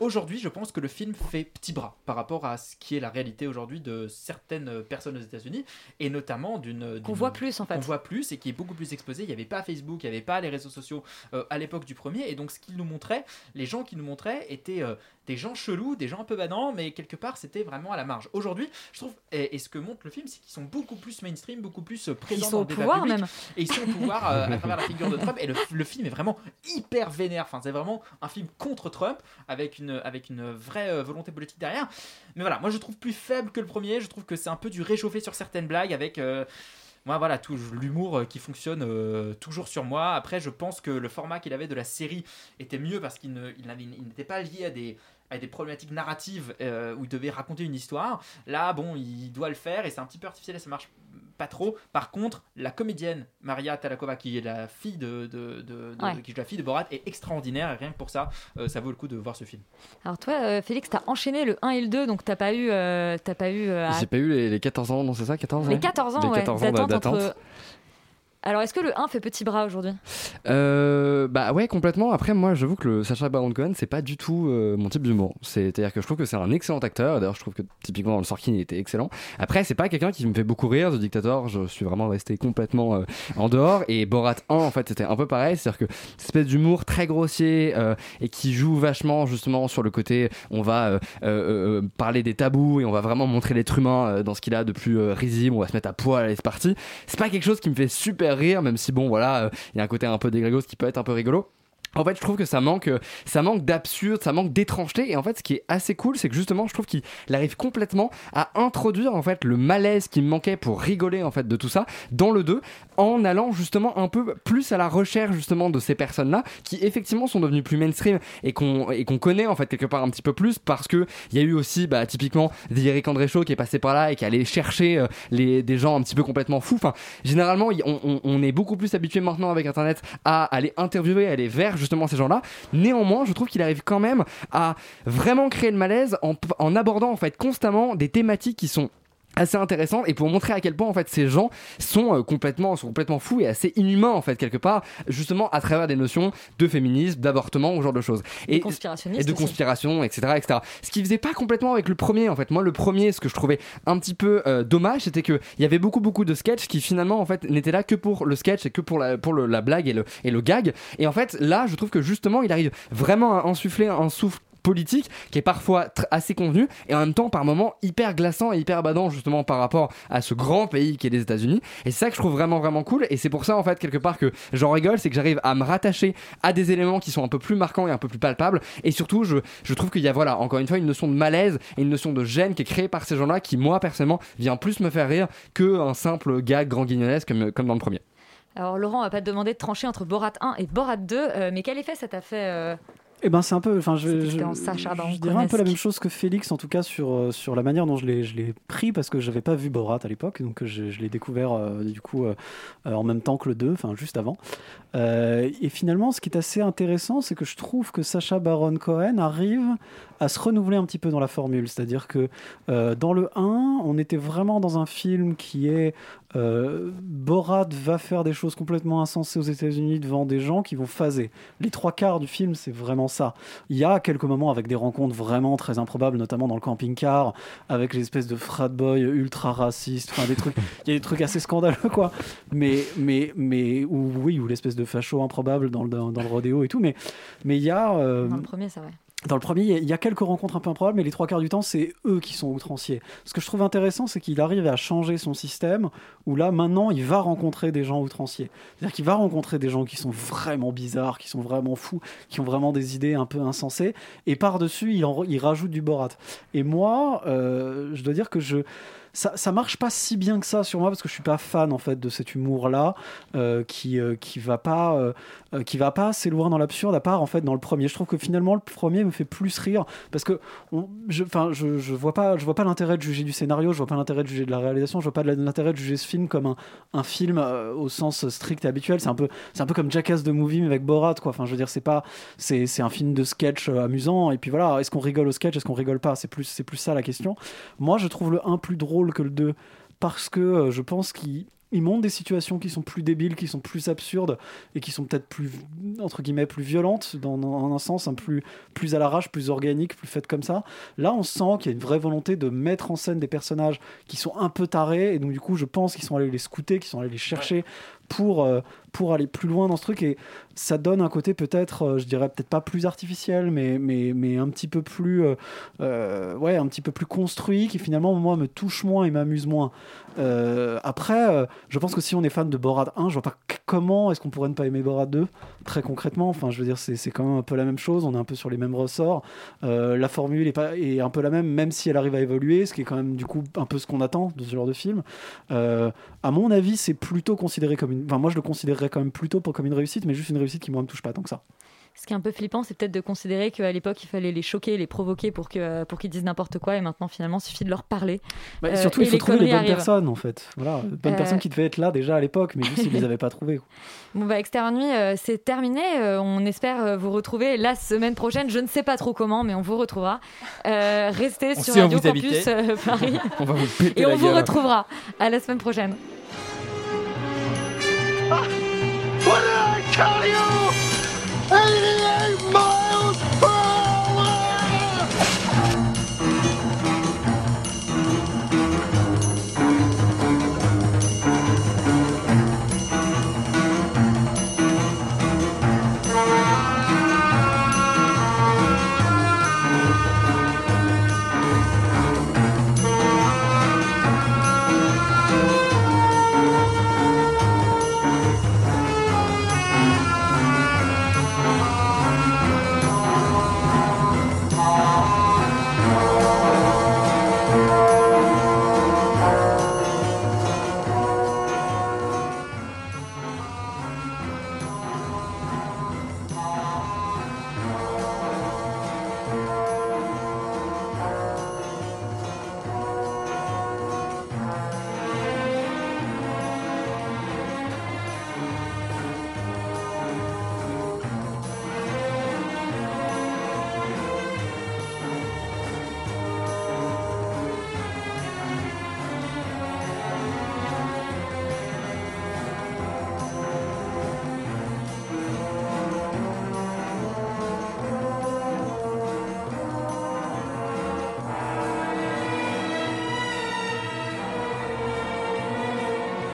Aujourd'hui, je pense que le film fait petit bras par rapport à ce qui est la réalité aujourd'hui de certaines personnes aux États-Unis et notamment d'une. Qu'on voit plus, en fait. Qu'on voit plus et qui est beaucoup plus exposé. Il n'y avait pas Facebook, il n'y avait pas les réseaux sociaux euh, à l'époque du premier. Et donc, ce qu'il nous montrait, les gens qui nous montraient étaient euh, des gens chelous, des gens un peu badants, mais quelque part, c'était vraiment à la marge. Aujourd'hui, je trouve, et, et ce que montre le film, c'est qu'ils sont beaucoup plus mainstream, beaucoup plus euh, présents sont dans au le débat pouvoir, public. même. Et ils sont au pouvoir euh, à travers la figure de Trump. Et le, le film est vraiment hyper vénère. Enfin, c'est vraiment un film contre Trump avec une, avec une vraie euh, volonté politique derrière. Mais voilà, moi je trouve plus faible que le premier. Je trouve que c'est un peu du réchauffé sur certaines blagues avec. euh, moi, voilà, tout l'humour euh, qui fonctionne toujours sur moi. Après, je pense que le format qu'il avait de la série était mieux parce qu'il n'était pas lié à des, à des problématiques narratives euh, où il devait raconter une histoire. Là, bon, il doit le faire et c'est un petit peu artificiel et ça marche pas trop. Par contre, la comédienne Maria Talakova, qui est la fille de, de, de- de- Ouais. qui joue la fille de Borat, est extraordinaire et rien que pour ça, euh, ça vaut le coup de voir ce film. Alors toi, euh, Félix, t'as enchaîné le 1 et le 2, donc t'as pas eu, euh, t'as pas eu euh, à- J'ai pas eu les, les 14 ans, non, c'est ça 14 ans les 14 ans, Les ouais, 14 ans d'attente d'attente. entre- Alors est-ce que le 1 fait petit bras aujourd'hui? Euh, bah ouais complètement. Après moi j'avoue que le Sacha Baron Cohen c'est pas du tout euh, mon type d'humour. C'est à dire que je trouve que c'est un excellent acteur. D'ailleurs je trouve que typiquement dans le Sorkin il était excellent. Après c'est pas quelqu'un qui me fait beaucoup rire The Dictator. Je suis vraiment resté complètement euh, en dehors. Et Borat 1 en fait c'était un peu pareil. C'est à dire que cette espèce d'humour très grossier et qui joue vachement justement sur le côté on va parler des tabous et on va vraiment montrer l'être humain dans ce qu'il a de plus risible. On va se mettre à poil et c'est parti. C'est pas quelque chose qui me fait super rire même si bon voilà euh, il y a un côté un peu dégrégos qui peut être un peu rigolo en fait, je trouve que ça manque, euh, ça manque d'absurde, ça manque d'étrangeté. Et en fait, ce qui est assez cool, c'est que justement, je trouve qu'il arrive complètement à introduire en fait le malaise qui me manquait pour rigoler en fait de tout ça dans le 2, en allant justement un peu plus à la recherche justement de ces personnes-là, qui effectivement sont devenues plus mainstream et qu'on et qu'on connaît en fait quelque part un petit peu plus parce que il y a eu aussi bah, typiquement The Eric André Show qui est passé par là et qui allait chercher euh, les des gens un petit peu complètement fous. Enfin, généralement, on, on- est beaucoup plus habitué maintenant avec Internet à aller interviewer, aller vers justement ces gens-là. Néanmoins, je trouve qu'il arrive quand même à vraiment créer le malaise en, abordant en fait constamment des thématiques qui sont assez intéressant et pour montrer à quel point en fait ces gens sont euh, complètement sont complètement fous et assez inhumains en fait quelque part justement à travers des notions de féminisme d'avortement ou ce genre de choses. Et et, de conspiration etc etc ce qui faisait pas complètement avec le premier en fait. Moi le premier ce que je trouvais un petit peu euh, dommage c'était que il y avait beaucoup beaucoup de sketchs qui finalement en fait n'étaient là que pour le sketch et que pour la pour le- la blague et le et le gag. Et en fait là je trouve que justement il arrive vraiment à insuffler un souffle politique qui est parfois assez convenu et en même temps par moments hyper glaçant et hyper badant justement par rapport à ce grand pays qui est les États-Unis. Et c'est ça que je trouve vraiment vraiment cool et c'est pour ça en fait quelque part que j'en rigole c'est que j'arrive à me rattacher à des éléments qui sont un peu plus marquants et un peu plus palpables. Et surtout je, je trouve qu'il y a voilà encore une fois une notion de malaise et une notion de gêne qui est créée par ces gens-là qui moi personnellement vient plus me faire rire que un simple gag grand guignolesque comme, comme dans le premier. Alors Laurent, on va pas te demander de trancher entre Borat 1 et Borat 2, euh, mais quel effet ça t'a fait euh, Eh ben c'est un peu, enfin je, je, dirais un peu la même chose que Félix en tout cas sur euh, sur la manière dont je l'ai je l'ai pris parce que j'avais pas vu Borat à l'époque donc euh, je, je l'ai découvert euh, du coup euh, en même temps que le 2 enfin juste avant. Euh, et finalement ce qui est assez intéressant c'est que je trouve que Sacha Baron Cohen arrive à se renouveler un petit peu dans la formule. C'est-à-dire que dans le 1 on était vraiment dans un film qui est euh, Borat va faire des choses complètement insensées aux États-Unis devant des gens qui vont phaser. Les trois quarts du film, c'est vraiment ça. Il y a quelques moments avec des rencontres vraiment très improbables, notamment dans le camping-car, avec les espèces de frat boys ultra racistes, enfin des trucs. Il y a des trucs assez scandaleux, quoi. Mais, mais, mais, ou oui, ou l'espèce de facho improbable dans le, dans, rodéo et tout. Mais, mais il y a. euh, Dans le premier, c'est vrai. Dans le premier, il y a- quelques rencontres un peu improbables, mais les trois quarts du temps, c'est eux qui sont outranciers. Ce que je trouve intéressant, c'est qu'il arrive à changer son système, où là, maintenant, il va rencontrer des gens outranciers. C'est-à-dire qu'il va rencontrer des gens qui sont vraiment bizarres, qui sont vraiment fous, qui ont vraiment des idées un peu insensées, et par-dessus, il rajoute du Borat. Et moi, euh, je dois dire que je... Ça, ça marche pas si bien que ça sur moi parce que je suis pas fan en fait de cet humour là qui euh, qui va pas euh, euh, qui va pas assez loin dans l'absurde à part en fait dans le premier. Je trouve que finalement le premier me fait plus rire parce que on- je je, je vois pas je vois pas l'intérêt de juger du scénario je vois pas l'intérêt de juger de la réalisation je vois pas l'intérêt de juger ce film comme un, un film euh, au sens strict et habituel. C'est un peu c'est un peu comme Jackass de movie mais avec Borat quoi. Enfin je veux dire c'est pas c'est c'est un film de sketch euh, amusant. Et puis voilà est-ce qu'on rigole au sketch est-ce qu'on rigole pas? C'est plus c'est plus ça la question. Moi je trouve le 1 plus drôle que le 2 parce que euh, je pense qu'il il montre des situations qui sont plus débiles, qui sont plus absurdes et qui sont peut-être plus entre guillemets plus violentes dans, un sens, un plus plus à l'arrache, plus organique, plus faites comme ça. Là, on sent qu'il y a une vraie volonté de mettre en scène des personnages qui sont un peu tarés et donc du coup, je pense qu'ils sont allés les scouter, qu'ils sont allés les chercher pour euh, pour aller plus loin dans ce truc et ça donne un côté peut-être, euh, je dirais peut-être pas plus artificiel, mais mais mais un petit peu plus euh, ouais, un petit peu plus construit qui finalement moi me touche moins et m'amuse moins. Après, je pense que si on est fan de Borat 1, je vois pas comment est-ce qu'on pourrait ne pas aimer Borat 2 très concrètement. Enfin, je veux dire, c'est quand même un peu la même chose. On est un peu sur les mêmes ressorts. La formule est, pas, est un peu la même, même si elle arrive à évoluer, ce qui est quand même du coup un peu ce qu'on attend de ce genre de film. À mon avis, c'est plutôt considéré comme une. Enfin, moi, je le considérerais quand même plutôt pour, comme une réussite, mais juste une réussite qui moi me touche pas tant que ça. Ce qui est un peu flippant, c'est peut-être de considérer qu'à l'époque, il fallait les choquer, les provoquer pour que pour qu'ils disent n'importe quoi, et maintenant, finalement, il suffit de leur parler. Bah, Euh, surtout, et il faut trouver les bonnes arrivent. personnes en fait. Voilà, les bonnes Euh, personnes qui devaient être là déjà à l'époque, mais juste ils les avaient pas trouvées. Bon bah Extérieur Nuit, euh, c'est terminé. Euh, on espère vous retrouver la semaine prochaine. Je ne sais pas trop comment, mais on vous retrouvera. Euh, restez On sur Radio Campus euh, Paris. On va vous péter Et on vous retrouvera à la semaine prochaine. What did I tell you? 88 miles!